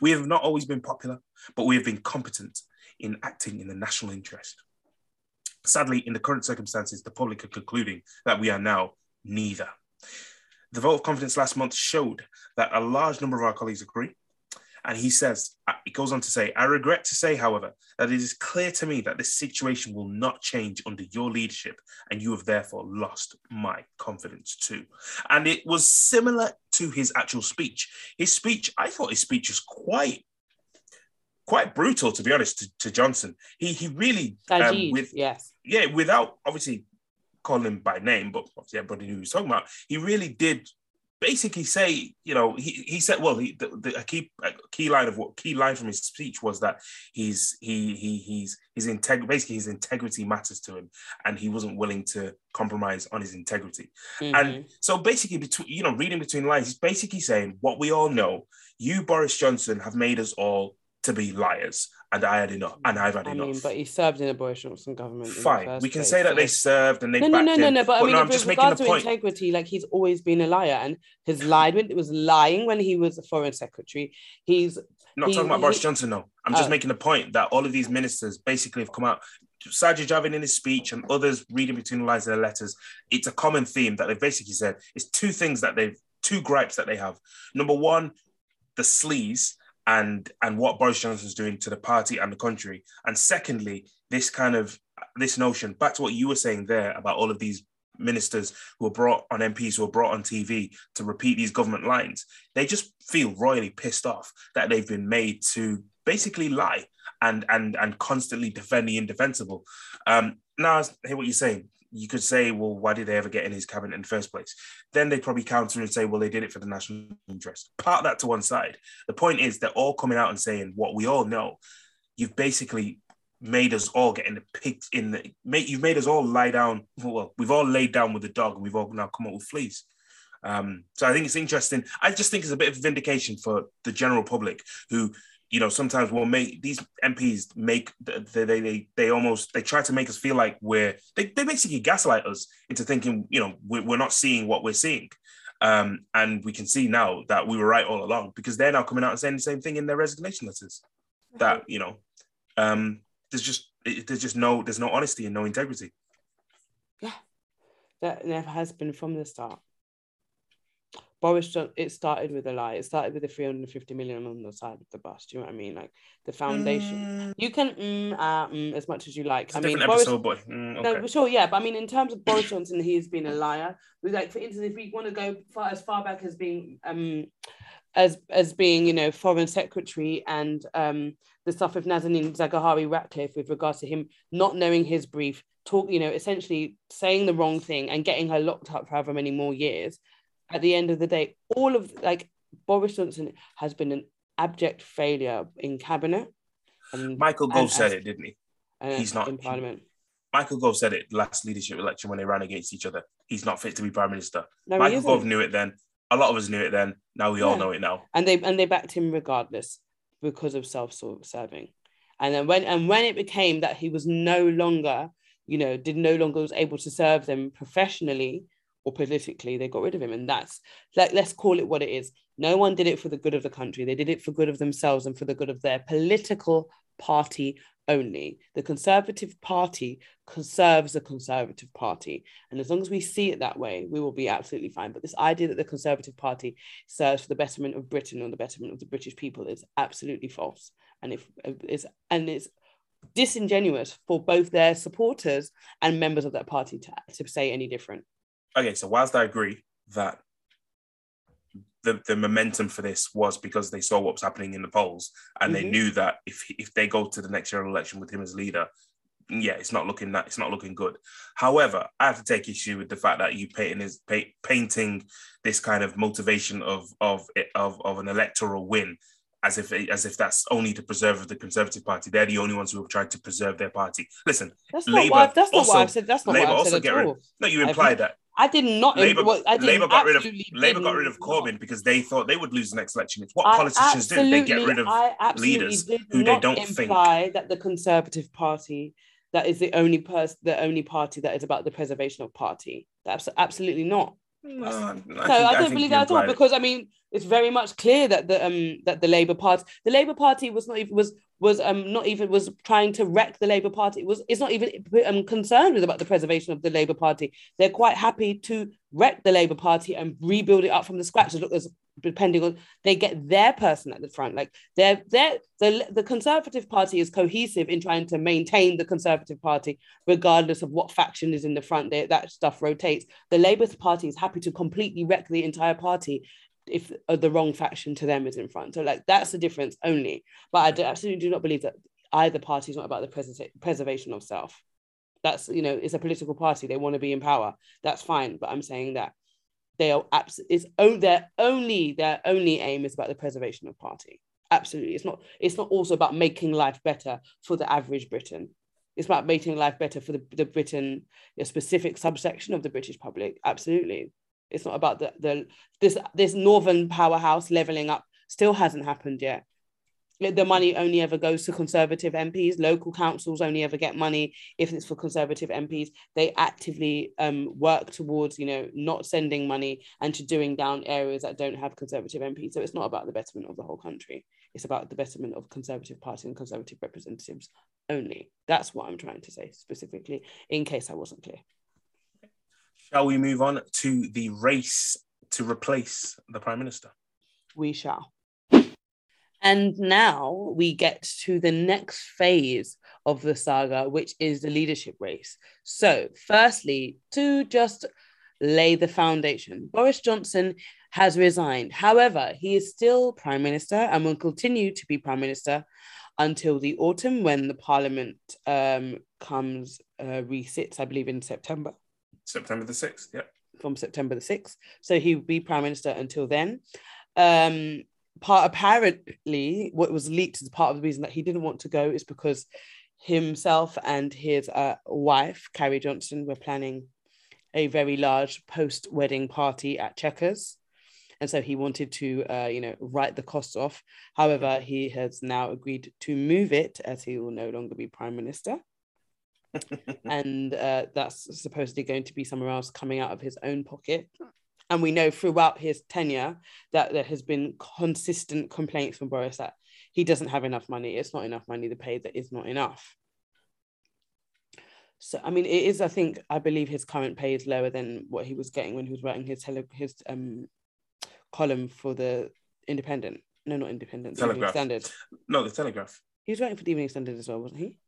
We have not always been popular, but we have been competent in acting in the national interest. Sadly, in the current circumstances, the public are concluding that we are now neither. The vote of confidence last month showed that a large number of our colleagues agree. And he says, it goes on to say, I regret to say, however, that it is clear to me that this situation will not change under your leadership, and you have therefore lost my confidence too. And it was similar to his actual speech. His speech, I thought his speech was quite quite brutal, to be honest, to, to Johnson. He he really um, with yes. yeah, without obviously calling him by name, but obviously everybody knew who he was talking about. He really did basically say, you know, he, he said, well, he, the, the a key a key line of what key line from his speech was that he's he he he's his integrity basically his integrity matters to him, and he wasn't willing to compromise on his integrity. Mhm. And so basically, between you know, reading between lines, he's basically saying what we all know: you, Boris Johnson, have made us all to be liars, and I had enough, and I've had I enough. mean, but he served in a Boris Johnson government. Fine, we can place, say that they served and they No, no, no, no, no. But I mean, no, I'm just making the point. integrity, like he's always been a liar, and his lied when it was lying when he was a foreign secretary. He's not he- talking about Boris he- Johnson, no. I'm just Oh. making the point that all of these ministers basically have come out. Sajid Javid in his speech and others reading between the lines of their letters, it's a common theme that they've basically said it's two things that they've two gripes that they have. Number one, the sleaze and and what Boris Johnson's doing to the party and the country. And secondly, this kind of this notion, back to what you were saying there about all of these ministers who are brought on MPs who are brought on TV to repeat these government lines, they just feel royally pissed off that they've been made to basically lie and and and constantly defend the indefensible. Um, now, I hear what you're saying. You could say, well, why did they ever get in his cabinet in the first place? Then they probably counter and say, well, they did it for the national interest. Part that to one side. The point is, they're all coming out and saying what we all know. You've basically made us all get in the pigs in the mate, you've made us all lie down. Well, we've all laid down with the dog and we've all now come up with fleas. Um, so I think it's interesting. I just think it's a bit of vindication for the general public who, you know, sometimes will make these MPs make they they they, they almost they try to make us feel like we're they, they basically gaslight us into thinking you know we're, we're not seeing what we're seeing. Um, and we can see now that we were right all along because they're now coming out and saying the same thing in their resignation letters. That you know, um, there's just there's just no there's no honesty and no integrity. Yeah, that never has been from the start. Boris Johnson, it started with a lie. It started with the 350 million on the side of the bus. Do you know what I mean? Like the foundation. Mm. You can mm, uh, mm, as much as you like. It's I mean, Boris, episode, mm, okay. no, sure, yeah. But I mean, in terms of Boris Johnson, he's been a liar. We like, for instance, if we want to go far as far back as being um as as being, you know, foreign secretary and um the stuff of Nazanin Zaghari Ratcliffe with regards to him not knowing his brief, talk, you know, essentially saying the wrong thing and getting her locked up for however many more years at the end of the day, all of like Boris Johnson has been an abject failure in cabinet. And, Michael Gove said it, didn't he? He's not in parliament. Michael Gove said it last leadership election when they ran against each other. He's not fit to be prime minister. No, Michael Gove knew it then. A lot of us knew it then. Now we yeah. all know it now. And they and they backed him regardless because of self-serving. And then when and when it became that he was no longer, you know, did no longer was able to serve them professionally, or politically they got rid of him. And that's like let's call it what it is. No one did it for the good of the country. They did it for good of themselves and for the good of their political party only. The conservative party conserves the conservative party. And as long as we see it that way we will be absolutely fine. But this idea that the conservative party serves for the betterment of britain or the betterment of the british people is absolutely false. And if is and it's disingenuous for both their supporters and members of that party to, to say any different okay, so whilst I agree that the, the momentum for this was because they saw what was happening in the polls and mm-hmm. they knew that if if they go to the next general election with him as leader, yeah, it's not looking that it's not looking good. However, I have to take issue with the fact that you painting is painting this kind of motivation of of of of an electoral win as if as if that's only to preserve the Conservative Party. They're the only ones who have tried to preserve their party. Listen, that's Labour not what, that's not what I've said. That's not Labour what I've said at all. Rid, no, you implied that. I did not. Labour, I Labour got rid of Labour got rid of Corbyn not. because they thought they would lose the next election. It's what I politicians do. They get rid of leaders who they don't imply think. that the Conservative Party that is the only person, the only party that is about the preservation of party. That's absolutely not. No, I, no, I, I don't believe that at all because I mean it's very much clear that the um that the Labour Party the Labour Party was not even was was um not even was trying to wreck the Labour Party. It was it's not even um, concerned with about the preservation of the Labour Party. They're quite happy to wreck the Labour Party and rebuild it up from the scratch. Look, depending on they get their person at the front. Like they're they're the, the Conservative Party is cohesive in trying to maintain the Conservative Party, regardless of what faction is in the front. They, that stuff rotates. The Labour Party is happy to completely wreck the entire party if uh, the wrong faction to them is in front. So like that's the difference only. But I do, absolutely do not believe that either party is not about the pres- preservation of self. That's you know it's a political party. They want to be in power. That's fine. But I'm saying that they are abs- oh, their only their only aim is about the preservation of party. Absolutely, it's not. It's not also about making life better for the average Briton. It's about making life better for the, the Britain, a specific subsection of the British public. Absolutely, it's not about the, the this this northern powerhouse leveling up still hasn't happened yet. The money only ever goes to conservative MPs. Local councils only ever get money if it's for conservative MPs. They actively um, work towards, you know, not sending money and to doing down areas that don't have conservative MPs. So it's not about the betterment of the whole country. It's about the betterment of Conservative Party and Conservative representatives only. That's what I'm trying to say specifically, in case I wasn't clear. Shall we move on to the race to replace the Prime Minister? We shall. And now we get to the next phase of the saga, which is the leadership race. So, firstly, to just lay the foundation, Boris Johnson has resigned. However, he is still Prime Minister and will continue to be Prime Minister until the autumn when the Parliament um, comes, uh, resits, I believe, in September. September the 6th, yeah. From September the 6th. So he would be Prime Minister until then. Um, part apparently, what was leaked as part of the reason that he didn't want to go is because himself and his uh, wife, Carrie Johnson, were planning a very large post wedding party at Chequers. And so he wanted to, uh, you know, write the costs off. However, he has now agreed to move it as he will no longer be prime minister. And uh, that's supposedly going to be somewhere else coming out of his own pocket. And we know throughout his tenure that there has been consistent complaints from Boris that he doesn't have enough money. It's not enough money. The pay that is not enough. So I mean, it is. I think I believe his current pay is lower than what he was getting when he was writing his tele- his um column for the Independent. No, not Independent. Telegraph. Standard. No, the Telegraph. He was writing for the Evening Standard as well, wasn't he?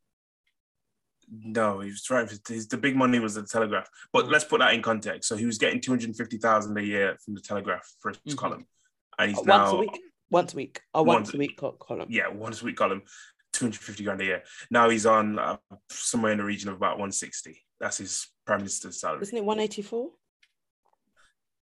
No, he was trying. His, the big money was the Telegraph. But Mm. let's put that in context. So he was getting two hundred fifty thousand a year from the Telegraph for his Mhm. column, and he's Uh, now once a week. Once a week. A once Once- a week column. yeah once a week column, two hundred fifty grand a year. Now he's on uh, somewhere in the region of about one sixty. That's his prime minister's salary. Isn't it one eighty four?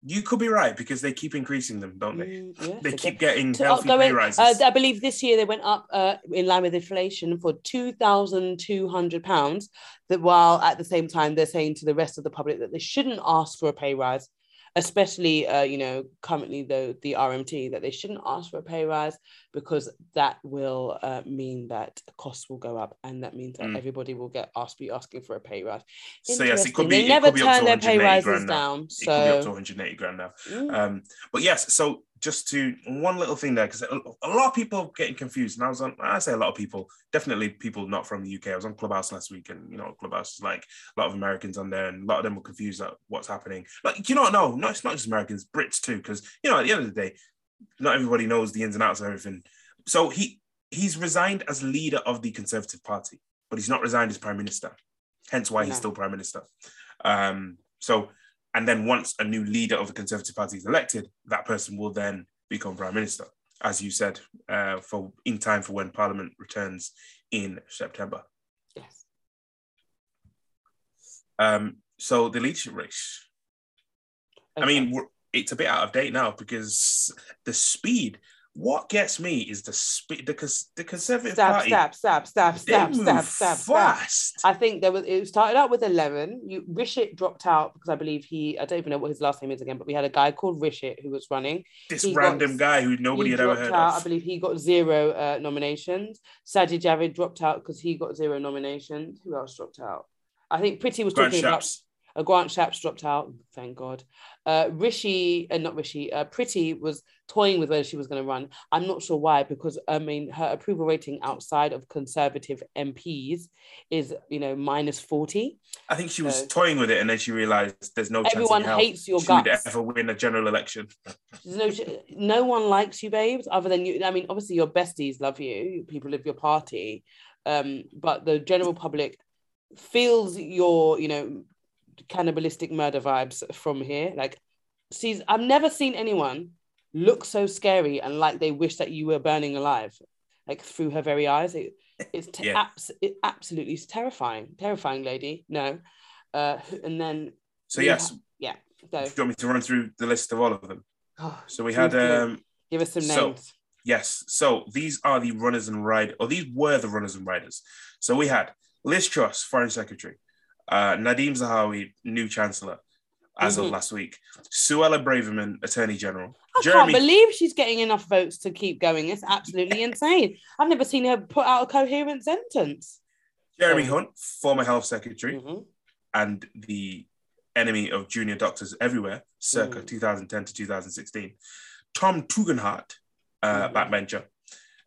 You could be right because they keep increasing them, don't they? Mm, yeah, They keep getting to healthy upgoing, pay rises. uh, I believe this year they went up uh, in line with inflation for two thousand two hundred pounds. That while at the same time they're saying to the rest of the public that they shouldn't ask for a pay rise, especially uh, you know currently the the RMT that they shouldn't ask for a pay rise because that will uh, mean that costs will go up and that means that Mm. everybody will get asked be asking for a pay rise. so yes, it could be. They it never could be up turn to their pay rises down. It could be up to 180 grand now. mm, Um, but yes, so just to one little thing there, because a, lot of people getting confused, and I was on. I say a lot of people, definitely people not from the UK. I was on Clubhouse last week, and you know, Clubhouse is like a lot of Americans on there, and a lot of them were confused at what's happening. Like, you know, no, no, it's not just Americans, Brits too, because you know, at the end of the day, not everybody knows the ins and outs of everything. So he he's resigned as leader of the Conservative Party, but he's not resigned as prime minister. Hence why he's still prime minister. Um, so and then once a new leader of the Conservative Party is elected, that person will then become prime minister, as you said, uh, for in time for when Parliament returns in September. yes. Um, so the leadership race. I mean, it's a bit out of date now because the speed. What gets me is the speed. The, cons- the Conservative stab, Party. stab, stab, stab, stab, stab, stab, stab. fast. I think there was it started out with 11. You Rishit dropped out because I believe he I don't even know what his last name is again, but we had a guy called Rishit who was running. this he got- random guy who nobody had ever heard out. I believe he got zero uh, nominations. Sajid Javid dropped out because he got zero nominations. Who else dropped out? I think Priti was talking about. Uh, Grant Shapps dropped out, thank God. Uh, Rishi, uh, not Rishi, uh, Priti was toying with whether she was going to run. I'm not sure why, because I mean, her approval rating outside of Conservative MPs is, you know, minus 40. I think she was toying with it, and then she realized there's no Everyone chance hates your she would guts. ever win a general election. There's no, no one likes you, babes, other than you. I mean, obviously, your besties love you, people of your party, um, but the general public feels your, you know, cannibalistic murder vibes from here. Like, sees, I've never seen anyone look so scary and like they wish that you were burning alive, like through her very eyes. It, it's te- Yeah. abs- it absolutely is terrifying, terrifying lady. No, uh, and then So yes, ha- yeah, do you want me to run through the list of all of them? Oh, So we had um, give us some so- names. Yes. So these are the runners and riders, or these were the runners and riders. So we had Liz Truss, Foreign Secretary, uh, Nadhim Zahawi, new Chancellor, as Mhm. of last week, Suella Braverman, Attorney General, I Jeremy, can't believe she's getting enough votes to keep going. It's absolutely insane. I've never seen her put out a coherent sentence. Jeremy Sorry. Hunt, former Health Secretary, Mhm. and the enemy of junior doctors everywhere, circa Mm. 2010 to 2016. Tom Tugendhat, uh, Mhm. backbencher.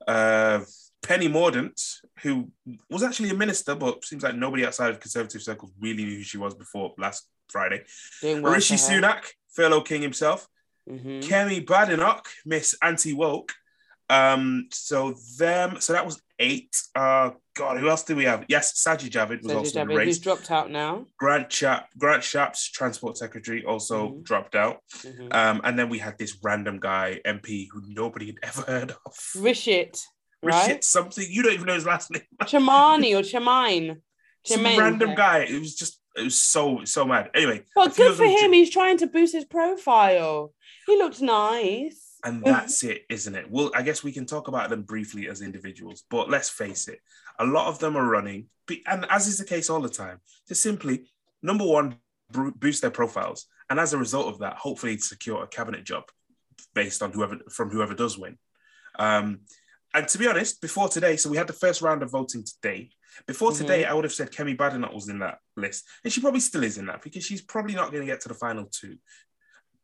Uh, Penny Mordaunt, who was actually a minister, but seems like nobody outside of conservative circles really knew who she was before last Friday. Well Rishi. Sunak, furlough king himself. Mhm. Kemi Badenoch, Miss Anti Woke. Um, so them, so that was eight. Uh, God, who else do we have? Yes, Sajid Javid was So also in the Javid, who's dropped out now. Grant Chap, Grant Shapps, Transport Secretary, also Mhm. dropped out. Mhm. Um, and then we had this random guy, MP, who nobody had ever heard of. Rishit, Rashid right? something, you don't even know his last name. Chamani or Chamine. Some random guy. It was just, it was so, so mad. Anyway, But good for him. He's trying to boost his profile. He looks nice. And that's it, isn't it? Well, I guess we can talk about them briefly as individuals, but let's face it, a lot of them are running, and as is the case all the time, to simply, number one, boost their profiles. And as a result of that, hopefully secure a cabinet job based on whoever from whoever does win. Um, and to be honest, before today, so we had the first round of voting today. Before mm-hmm. today, I would have said Kemi Badenoch was in that list, and she probably still is in that because she's probably not going to get to the final two.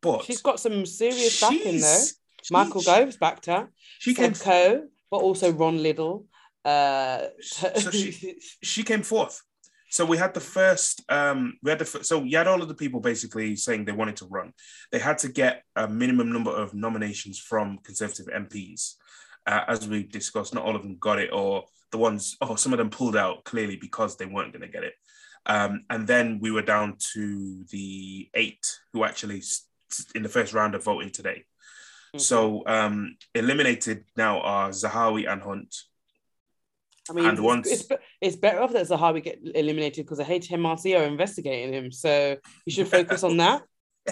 But she's got some serious backing though. Michael Gove's backed her. She came Co, but also Rod Liddle. Uh, so she, she came fourth. So we had the first, um, we had the so you had all of the people basically saying they wanted to run. They had to get a minimum number of nominations from Conservative MPs. Uh, as we discussed, not all of them got it, or the ones, oh, some of them pulled out clearly because they weren't going to get it. Um, and then we were down to the eight who actually in the first round of voting today. Mm-hmm. So um, eliminated now are Zahawi and Hunt. I mean, and once it's, it's better off that Zahawi get eliminated because I the HMRC are investigating him, so you should focus on that.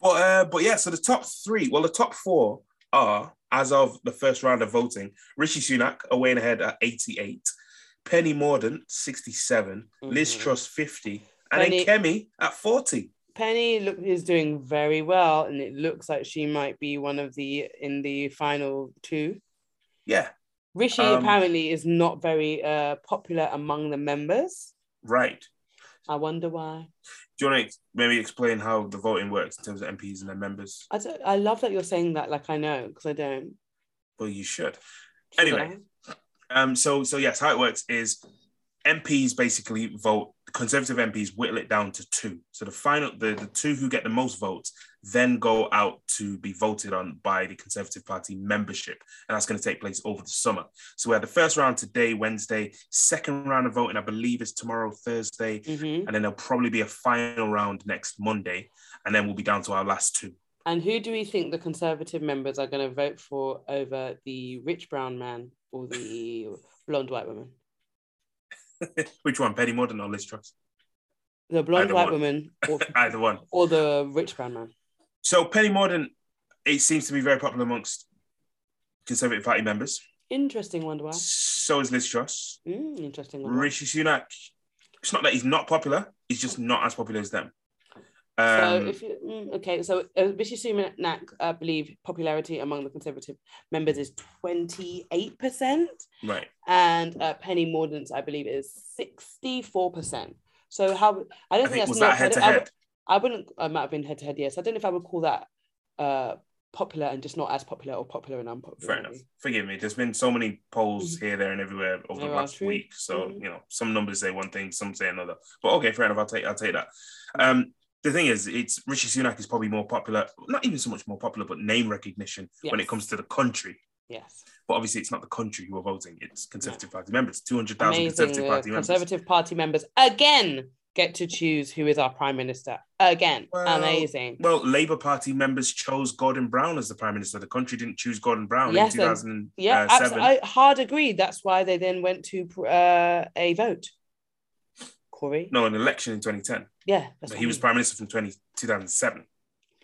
but uh, but yeah, so the top three, well, the top four are as of the first round of voting: Rishi Sunak away in ahead at eighty-eight, Penny Mordaunt sixty-seven, mm-hmm. Liz Truss fifty, and Penny, then Kemi at forty. Penny look is doing very well, and it looks like she might be one of the in the final two. Yeah. Rishi um, apparently is not very uh, popular among the members. Right. I wonder why. Do you want to maybe explain how the voting works in terms of MPs and their members? I, don't, I love that you're saying that like I know because I don't. Well, you should. should anyway, I? um, so so yes, how it works is MPs basically vote, Conservative MPs whittle it down to two. So the final, the, the two who get the most votes then go out to be voted on by the Conservative Party membership. And that's going to take place over the summer. So we had the first round today, Wednesday, second round of voting, I believe, is tomorrow, Thursday. Mm-hmm. And then there'll probably be a final round next Monday. And then we'll be down to our last two. And who do we think the Conservative members are going to vote for over the rich brown man or the blonde white woman? Which one, Penny Mordaunt or Liz Truss? The blonde Either white one. woman, or, Either one, or the rich brown man. So Penny Mordaunt, it seems to be very popular amongst Conservative Party members. Interesting, wonder why. So is Liz Truss. Mm, interesting. Rishi Sunak. It's not that he's not popular; he's just not as popular as them. Um, so if you, mm, okay, so uh, Rishi Sunak, I believe popularity among the Conservative members is twenty eight percent, right? And uh, Penny Mordaunt's, I believe, is sixty four percent. So how I don't I think, think that's not, that head to head. I wouldn't. I might have been head to head. Yes, I don't know if I would call that uh, popular and just not as popular or popular and unpopular. Fair enough. Forgive me. There's been so many polls mm-hmm. here, there, and everywhere over the last week. So mm-hmm. you know, some numbers say one thing, some say another. But okay, fair enough. I'll take. I'll take that. Um, the thing is, it's Rishi Sunak is probably more popular, not even so much more popular, but name recognition yes. when it comes to the country. Yes. But obviously, it's not the country who are voting; it's Conservative yeah. Party members. Two hundred thousand Conservative Party members. Conservative Party members again get to choose who is our prime minister again. Well, Amazing. Well, Labour Party members chose Gordon Brown as the prime minister. The country didn't choose Gordon Brown yes, in 2007. Yeah, I hard agreed. That's why they then went to uh, a vote. Cory? No, an election in 2010. Yeah. he was prime minister from 20, 2007.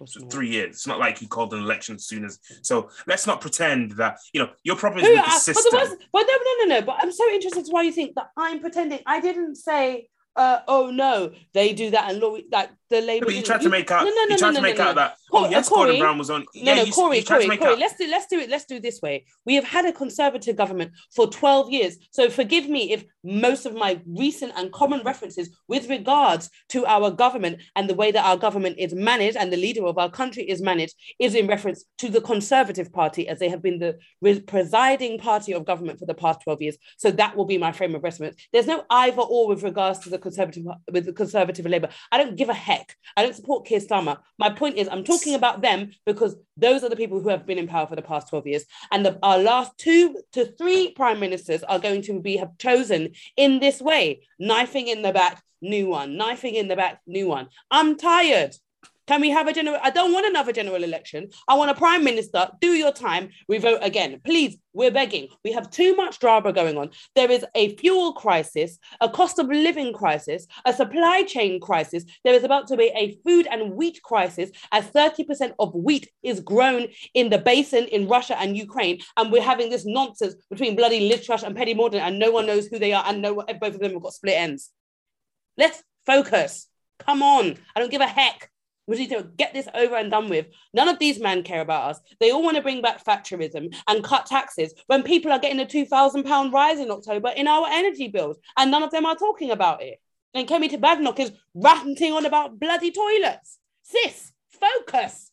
So three years. It's not like he called an election as soon as. So let's not pretend that you know your problem is with the system. But, was, but no, no, no, no. But I'm so interested to why you think that I'm pretending. I didn't say uh, oh no, they do that, and look, like the Labour. but you tried to make out. No, no, no, you tried no, to make out that. Oh yes, Cory, Gordon Brown was on. No, yeah, no, Cory, Cory, Cory. Out... Let's do, let's do it. Let's do it this way. We have had a Conservative government for twelve years, so forgive me if most of my recent and common references with regards to our government and the way that our government is managed and the leader of our country is managed is in reference to the Conservative Party, as they have been the presiding party of government for the past twelve years. So that will be my frame of reference. There's no either or with regards to the Conservative with the Conservative and Labour. I don't give a heck. I don't support Keir Starmer. My point is, I'm talking about them because those are the people who have been in power for the past 12 years. And the, our last two to three prime ministers are going to be have chosen in this way knifing in the back, new one, knifing in the back, new one. I'm tired. Can we have a general? I don't want another general election. I want a prime minister. Do your time. We vote again. Please, we're begging. We have too much drama going on. There is a fuel crisis, a cost of living crisis, a supply chain crisis. There is about to be a food and wheat crisis as 30% of wheat is grown in the basin in Russia and Ukraine. And we're having this nonsense between bloody Liz and Penny Mordaunt, and no one knows who they are, and no both of them have got split ends. Let's focus. Come on. I don't give a heck. We need to get this over and done with. None of these men care about us. They all want to bring back Thatcherism and cut taxes when people are getting a £2,000 rise in October in our energy bills, and none of them are talking about it. And Kemi Badenoch is ranting on about bloody toilets. Sis, focus.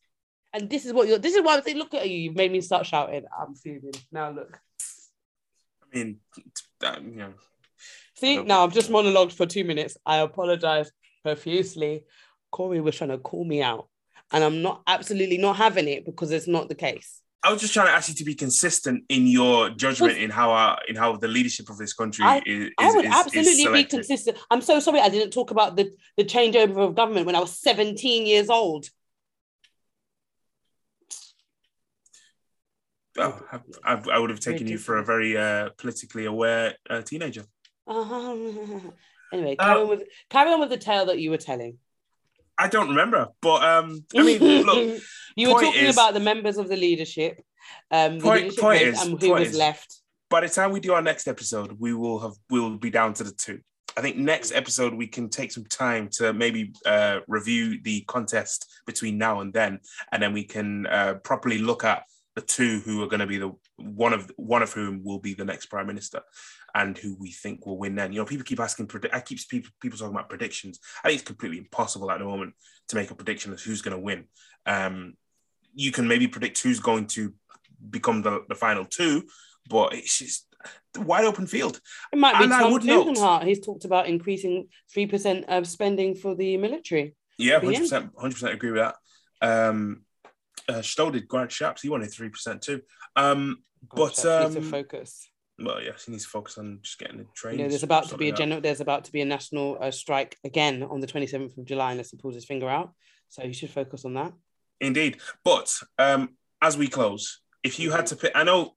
And this is what you're, this is why I'm saying, look at you. You've made me start shouting. I'm fuming. Now look. I mean, that, uh, you know. See, now I've just monologued for two minutes. I apologize profusely. Cory was trying to call me out, and I'm not absolutely not having it because it's not the case. I was just trying to ask you to be consistent in your judgment in how our, in how the leadership of this country I, is. I would is, absolutely is be consistent. I'm so sorry I didn't talk about the the changeover of government when I was 17 years old. Oh, I, I, would have taken you for a very uh, politically aware uh, teenager. Uh-huh. Anyway, carry, uh, on with, carry on with the tale that you were telling. I don't remember, but um, I mean, look, you were talking is, about the members of the leadership, um, the point, leadership point is, and who was is, left. By the time we do our next episode, we will have we'll be down to the two. I think next episode we can take some time to maybe uh, review the contest between now and then, and then we can uh, properly look at the two who are going to be the one of one of whom will be the next prime minister and who we think will win then. You know, people keep asking, I keep people, people talking about predictions. I think it's completely impossible at the moment to make a prediction of who's going to win. Um, you can maybe predict who's going to become the, the final two, but it's just wide open field. It might be and Tom Tugendhat. He's talked about increasing 3% of spending for the military. Yeah, 100%, 100% agree with that. Um, uh, Stowe did Grant Shapps. He wanted 3% too. Um, but um, focus well, yes, he needs to focus on just getting the train. You know, there's about to be a general. There's about to be a national uh, strike again on the 27th of July unless he pulls his finger out. So you should focus on that. Indeed, but um, as we close, if you had to pick, I know,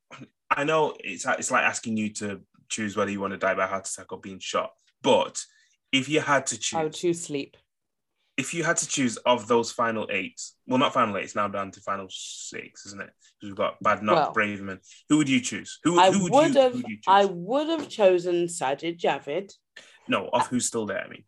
I know, it's it's like asking you to choose whether you want to die by heart attack or being shot. But if you had to choose, I would choose sleep if you had to choose of those final eight, well, not final eight, it's now down to final six, isn't it? Because we've got Badenoch, well, Braverman. Who would you choose? Who, I who would, would you, have, you I would have chosen Sajid Javid. No, of who's still there, I mean.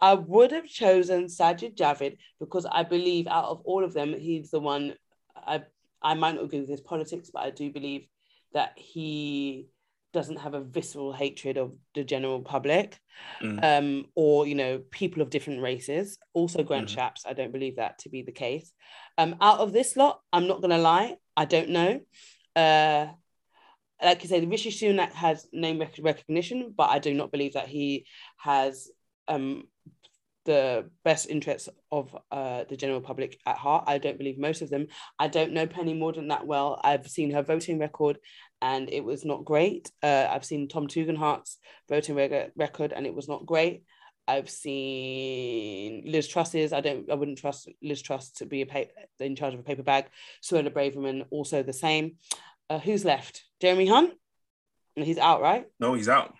I would have chosen Sajid Javid because I believe out of all of them, he's the one. I I might not agree with his politics, but I do believe that he doesn't have a visceral hatred of the general public mm. um, or you know people of different races also grant mm. shapps i don't believe that to be the case um, out of this lot i'm not going to lie i don't know uh, like you say rishi sunak has name recognition but i do not believe that he has um, the best interests of uh, the general public at heart. I don't believe most of them. I don't know Penny Mordaunt that well. I've seen her voting record and it was not great. Uh, I've seen Tom Tugendhat's voting reg- record and it was not great. I've seen Liz Truss's. I don't. I wouldn't trust Liz Truss to be a pa- in charge of a paper bag. Suella Braverman also the same. Uh, who's left? Jeremy Hunt. He's out, right? No, he's out.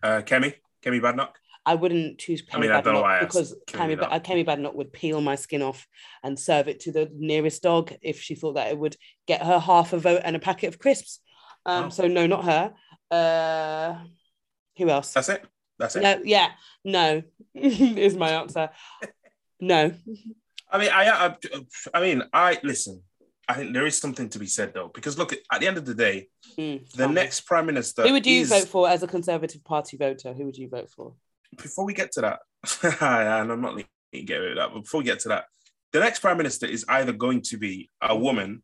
Uh, Kemi, Kemi Badenoch. I wouldn't choose Kemi I mean, Badenoch because Kemi, Kemi, Kemi Badenoch would peel my skin off and serve it to the nearest dog if she thought that it would get her half a vote and a packet of crisps. Um, oh. So no, not her. Uh, who else? That's it. That's it. No, yeah, no is my answer. No. I mean, I, I, I mean, I listen. I think there is something to be said though, because look, at the end of the day, mm, the next prime minister. Who would you is... vote for as a Conservative Party voter? Who would you vote for? before we get to that, and I'm not letting you get rid of that, but before we get to that, the next prime minister is either going to be a woman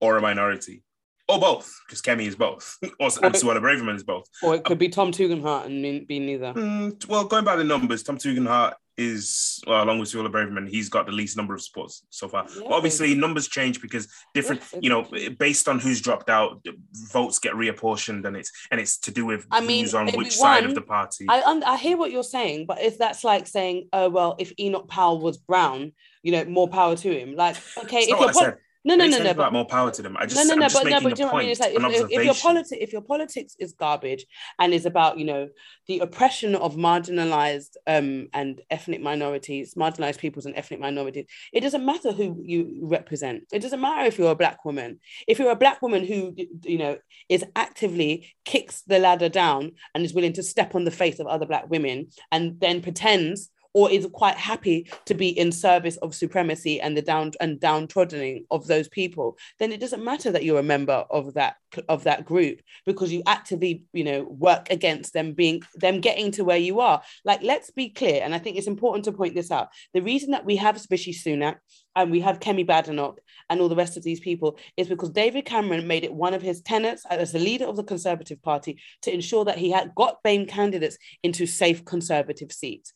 or a minority, or both, because Kemi is both, or, and Suella Braverman is both. Or it could be Tom Tugendhat and be neither. Mm, well, going by the numbers, Tom Tugendhat is well, along with Suella Braverman, he's got the least number of supports so far. Yeah. But obviously, numbers change because different, you know, based on who's dropped out, votes get reapportioned, and it's and it's to do with I mean, who's on which side of the party. I I hear what you're saying, but if that's like saying, oh well, if Enoch Powell was brown, you know, more power to him. Like, okay, It's if you're what I pol- said. no, no, no, no, but more power to them. I just, no, no, I'm no, just but no, but do you know a what I mean? It's like if, if, your politics, if your politics is garbage and is about you know the oppression of marginalized um and ethnic minorities, marginalized peoples and ethnic minorities, it doesn't matter who you represent. It doesn't matter if you're a black woman. If you're a black woman who you know is actively kicks the ladder down and is willing to step on the face of other black women and then pretends or is quite happy to be in service of supremacy and the down and downtroddening of those people then it doesn't matter that you're a member of that of that group because you actively you know work against them being them getting to where you are. Like let's be clear and i think it's important to point this out. The reason that we have Rishi Sunak and we have Kemi Badenoch and all the rest of these people is because David Cameron made it one of his tenets as the leader of the Conservative Party to ensure that he had got BAME candidates into safe Conservative seats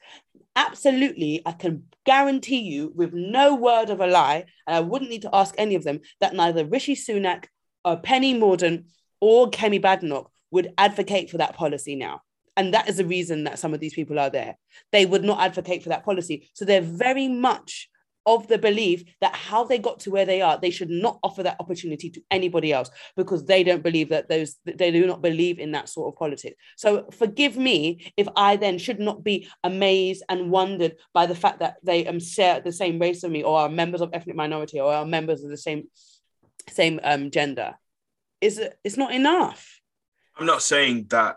absolutely, I can guarantee you with no word of a lie, and I wouldn't need to ask any of them, that neither Rishi Sunak or Penny Mordaunt or Kemi Badenoch would advocate for that policy now. And that is the reason that some of these people are there. They would not advocate for that policy. So they're very much of the belief that how they got to where they are, they should not offer that opportunity to anybody else because they don't believe that those they do not believe in that sort of politics. So forgive me if I then should not be amazed and wondered by the fact that they um, share the same race as me or are members of ethnic minority or are members of the same same um, gender. Is it? It's not enough. I'm not saying that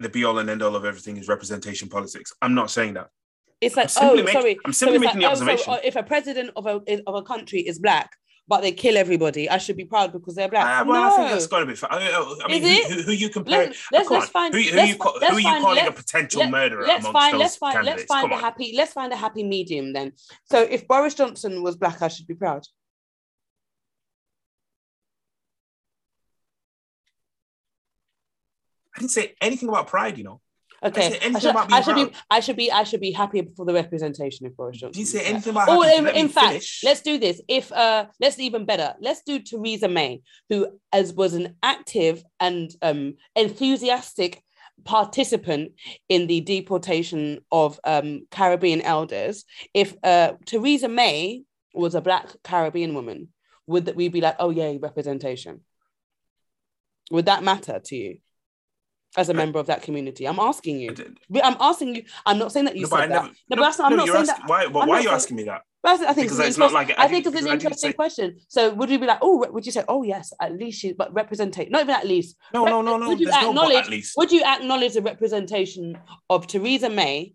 the be all and end all of everything is representation politics. I'm not saying that. It's like, oh, make- sorry. I'm simply it's making the like, oh, so, observation. uh, if a president of a of a country is black, but they kill everybody, I should be proud because they're black. Uh, well, no. I think that's got to be. Fa- I, I- mean, who, it? who, who you compare? Let's, let's, find. Who, who, let's, you, who let's are you find- calling a potential let- murderer let's amongst find those let's find candidates? let's find Come a on. happy let's find a happy medium then. So if Boris Johnson was black, I should be proud. I didn't say anything about pride. You know, Okay, anything I should, I should be. I should be I should be happy for the representation of Boris I Johnson. didn't say anything about. Happy. in, in fact, finish. let's do this. If uh, let's even better. Let's do Theresa May, who as was an active and um, enthusiastic participant in the deportation of um, Caribbean elders. If uh, Theresa May was a black Caribbean woman, would that we be like, oh yeah, representation? Would that matter to you? As a member of that community, I'm asking you. I'm asking you. I'm not saying that you No, said that. never- no, but that's not, I'm not saying asking- that. Why? I'm why not are you asking me that? But I think Because it's, not like I I think didn't- it's an because I didn't interesting say- question. So would you be like, oh, would you say, oh yes, at least she, but representate, not even at least. No, Rep- no, no, no. would you no acknowledge- at least. Would you acknowledge the representation of Theresa May?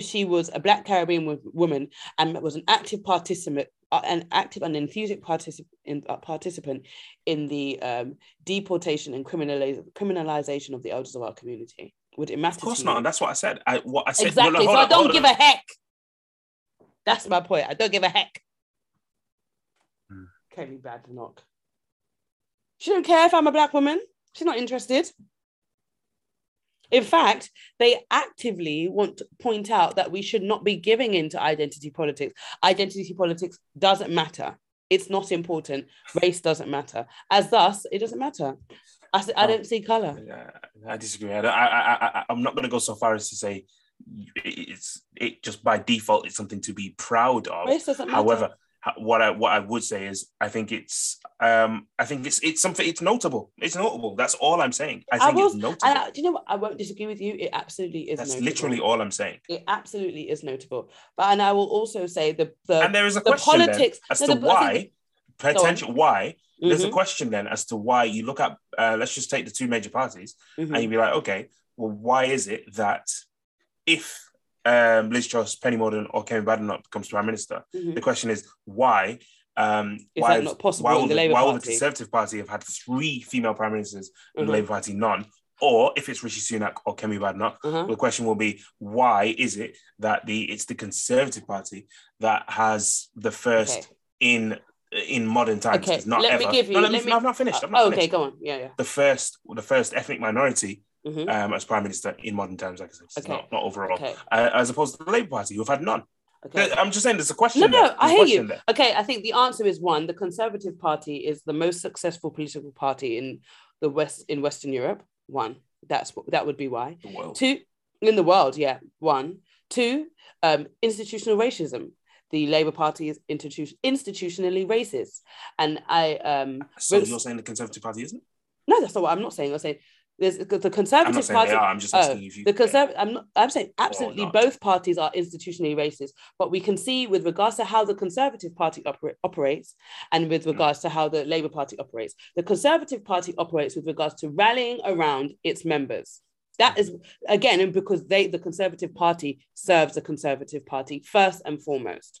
She was a Black Caribbean wo- woman and was an active participant, an active and enthusiastic particip- in, uh, participant in the um, deportation and criminaliz- criminalization of the elders of our community. Would it matter? Of course to not. you? And that's what I said. I what I said. Exactly. No, no, so hold I don't give on. a heck. That's my point. I don't give a heck. Hmm. Kemi Badenoch. She don't care if I'm a black woman. She's not interested. In fact, they actively want to point out that we should not be giving in to identity politics. Identity politics doesn't matter. It's not important. Race doesn't matter. As thus, it doesn't matter. I, I Oh. don't see color. Yeah, I disagree. I, don't- I, I, I, I'm not going to go so far as to say it's it just by default it's something to be proud of. Race doesn't matter. However, ho- what I what I would say is I think it's um I think it's it's something it's notable. It's notable. That's all I'm saying. I I think will- it's notable. I, do you know what? I won't disagree with you. It absolutely is. That's notable. literally all I'm saying. It absolutely is notable. But and I will also say the the, and there is a the question then politics as no, to the- why think potential why there's a Mhm, question then as to why you look at uh, let's just take the two major parties mhm. and you'd be like, okay, well, why is it that if um, Liz Truss, Penny Mordaunt, or Kemi Badenoch becomes prime minister, Mhm. the question is why? Um, Is why, that not possible why will the the, why will the Conservative Party have had three female prime ministers and Mhm. the Labour Party none? Or if it's Rishi Sunak or Kemi Badenoch, Uh-huh. the question will be why is it that the it's the Conservative Party that has the first Okay. in in modern times? Okay, not let me give you- No, let me, let me- no, I'm not finished. I'm Oh, not okay, finished go on. Yeah, yeah. the first the first ethnic minority Mhm. um, as prime minister in modern terms, like I said, Okay. not, not overall, Okay. uh, as opposed to the Labour Party, who've had none. Okay. I'm just saying, there's a question. No, there. no, I hear you. there. Okay, I think the answer is one. The Conservative Party is the most successful political party in the West in Western Europe. One, that's what that would be why. The world. Two, in the world, yeah. One, two, um, institutional racism. The Labour Party is institu- institutionally racist, and I um So But- you're saying the Conservative Party isn't? no, that's not what I'm not saying. I'm saying there's the Conservative Party. they are. I'm just Oh, if you. The conservative, I'm not, I'm saying absolutely both parties are institutionally racist, but we can see with regards to how the Conservative Party opera- operates and with hmm. regards to how the Labour Party operates. The Conservative Party operates with regards to rallying around its members. That is hmm. again because they, the Conservative Party, serves the Conservative Party first and foremost.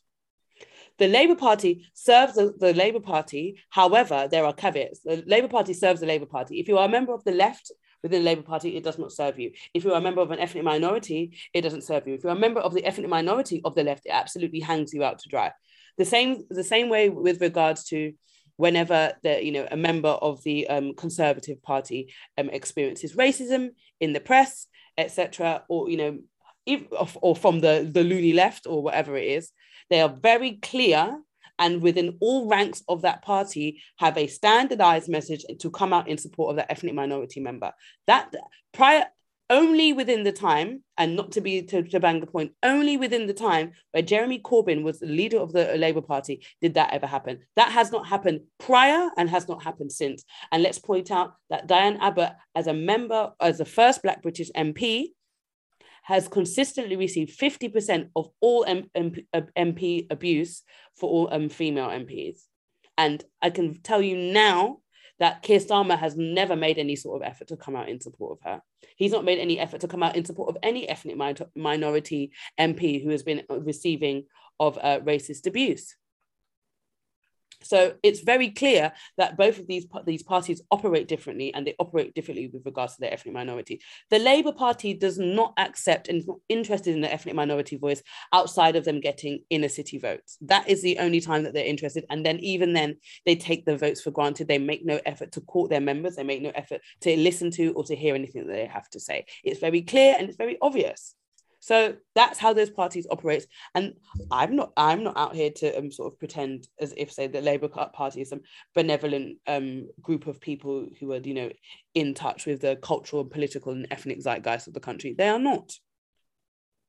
The Labour Party serves the, the Labour Party. However, there are caveats. The Labour Party serves the Labour Party. If you are a member of the left within the Labour Party, it does not serve you. If you are a member of an ethnic minority, it doesn't serve you. If you're a member of the ethnic minority of the left, it absolutely hangs you out to dry. The same, the same way with regards to whenever the you know a member of the um, Conservative Party um, experiences racism in the press, etc., or you know, if, or, or from the the loony left or whatever it is, they are very clear and within all ranks of that party have a standardized message to come out in support of that ethnic minority member. That prior only within the time, and not to be to, to bang the point, only within the time where Jeremy Corbyn was the leader of the Labour Party, did that ever happen. That has not happened prior and has not happened since. And let's point out that Diane Abbott, as a member, as the first Black British MP, has consistently received 50% of all M- MP, uh, MP abuse for all um, female MPs. And I can tell you now that Keir Starmer has never made any sort of effort to come out in support of her. He's not made any effort to come out in support of any ethnic mi- minority MP who has been receiving of uh, racist abuse. So it's very clear that both of these these parties operate differently, and they operate differently with regards to their ethnic minority. The Labour Party does not accept and is not interested in the ethnic minority voice outside of them getting inner city votes. That is the only time that they're interested, and then even then, they take the votes for granted. They make no effort to court their members. They make no effort to listen to or to hear anything that they have to say. It's very clear and it's very obvious. So that's how those parties operate. And I'm not I'm not out here to um, sort of pretend as if say the Labour Party is some benevolent um, group of people who are you know in touch with the cultural, political, and ethnic zeitgeist of the country. They are not.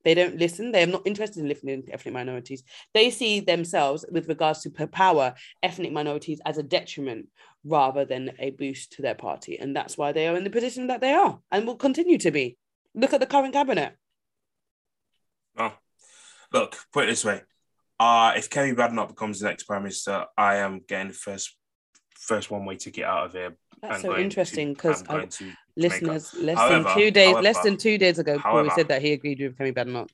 They don't listen. They are not interested in listening to ethnic minorities. They see themselves, with regards to power, ethnic minorities as a detriment rather than a boost to their party, and that's why they are in the position that they are, and will continue to be. Look at the current cabinet. Oh, look, put it this way: uh, if Kemi Badenoch becomes the next prime minister, I am getting the first first one way ticket out of here. That's so interesting because I'm going to listeners, less However- than two days, less than two days ago, Cory however- said that he agreed with Kemi Badenoch.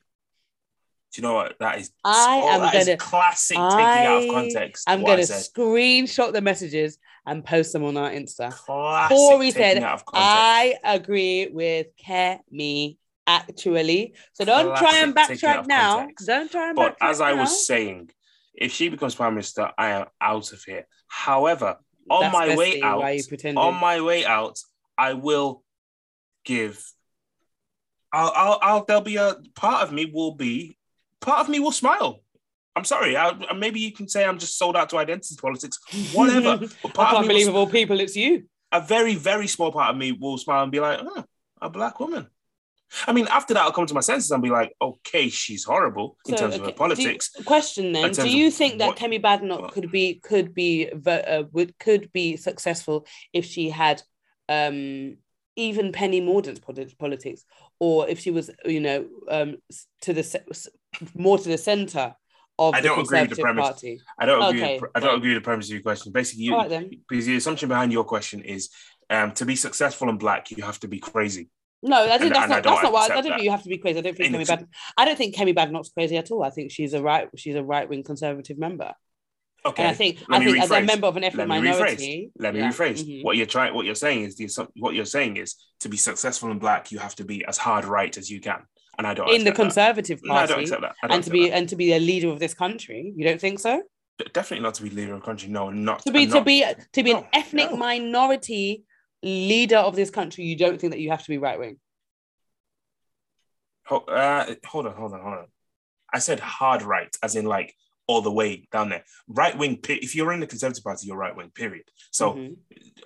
Do you know what? That is. I oh, am that gonna- classic taking out of context. I'm going to screenshot the messages and post them on our Insta. Classic Cory said, out of context. I agree with Kemi actually. So don't try and Classic taken out backtrack now. context. Don't try and But as I now. was saying, if she becomes prime minister, I am out of here. However, on That's my way out, why you on my way out, I will give. I'll, I'll, I'll, there'll be a part of me will be, part of me will smile. I'm sorry. I, maybe you can say I'm just sold out to identity politics, whatever. But part of can't believe will, of all people, it's you. a very, very small part of me will smile and be like, oh, a black woman. I mean, after that, I'll come to my senses and be like, okay, she's horrible in So, terms of her politics. you- question then: Do you think that what- Kemi Badenoch could be could be uh, would could be successful if she had um, even Penny Mordaunt's politics, or if she was you know um, to the more to the center of I don't agree with the premise. Party? I don't agree. Okay, with, I don't agree with the premise of your question. Basically, you, right because the assumption behind your question is um, to be successful and black, you have to be crazy. No, I think And- that's and not that's not what I, don't think you have to be crazy. I don't think Kemi Bad I don't think Kemi Badenoch's crazy at all. I think she's a right she's a right wing conservative member. Okay. And I think let I think as a member of an ethnic Let me rephrase. minority. Let me yeah, rephrase. mhm. What you're trying, what you're saying is the what you're saying is to be successful in black, you have to be as hard right as you can, and I don't. in the accept that. Conservative No, I don't accept that. Don't and to be that. and to be a leader of this country. You don't think so? definitely not to be leader of the country. No, not To be to not- be to be an ethnic no. minority leader of this country, you don't think that you have to be right wing. Uh, hold on, hold on, hold on. I said hard right, as in like all the way down there. Right wing. If you're in the Conservative Party, you're right wing. Period. So, Mhm.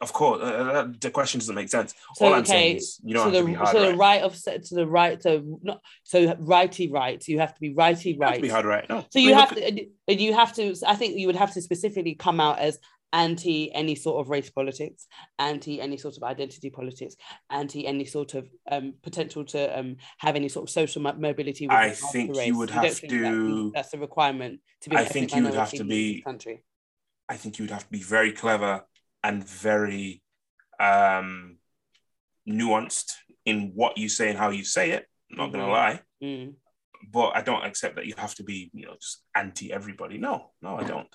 of course, uh, the question doesn't make sense. So, all I'm saying okay, is you don't so the to be hard so right. the right of to the right so not so righty right. You have to be righty You have right. to be hard right. No. So you have to, and you have to. I think you would have to specifically come out as anti any sort of race politics, anti any sort of identity politics, anti any sort of um, potential to um, have any sort of social mo- mobility. I think you would don't have that- to- That's a requirement to be. I think you would have to be- country. I think you would have to be very clever and very um, nuanced in what you say and how you say it. Not gonna Mhm. lie, Mm. but I don't accept that you have to be, you know, just anti everybody. No, no, I don't.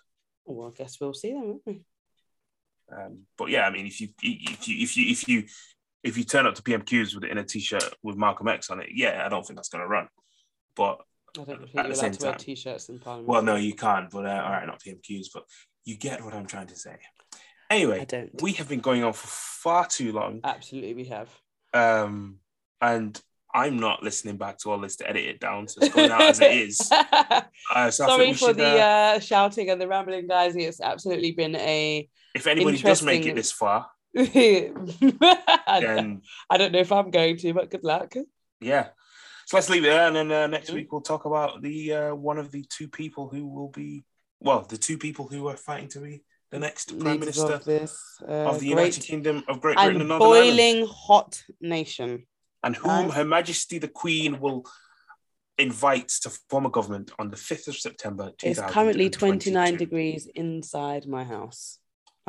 Well, I guess we'll see then, won't we? Um, but yeah, I mean, if you if you if you if you if you turn up to PMQs with in a t-shirt with Malcolm X on it, yeah, I don't think that's gonna run. But I don't think you're allowed to wear time. t-shirts in Parliament. well, no, you can't. But uh, all right, not PMQs, but you get what I'm trying to say. Anyway, we have been going on for far too long, Absolutely, we have. um, and I'm not listening back to all this to edit it down, so it's going out as it is. Uh, so Sorry for should, the uh, uh, shouting and the rambling, guys. It's absolutely been a. if anybody does make it this far, I, then I don't know if I'm going to, but good luck. yeah. So let's leave it there, and then uh, next Mhm. week we'll talk about the uh, one of the two people who will be, well, the two people who are fighting to be the next prime minister of this uh, of the great United Kingdom of Great Britain and, and Northern Ireland, boiling hot nation. and whom. Her Majesty the Queen will invite to form a government on the fifth of September. It's currently 29 degrees inside my house.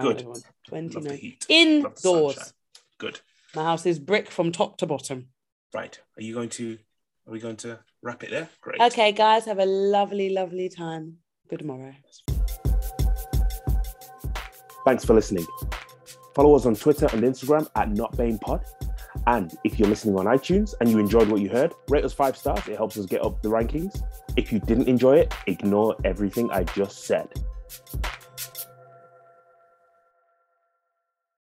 Good. everyone, 29 heat. Love indoors. Good. My house is brick from top to bottom. Right. Are you going to? Are we going to wrap it there? Great. Okay, guys, have a lovely, lovely time. Good morrow. Thanks for listening. Follow us on Twitter and Instagram at NotBAMEPod. And if you're listening on iTunes and you enjoyed what you heard, rate us five stars. It helps us get up the rankings. If you didn't enjoy it, ignore everything I just said.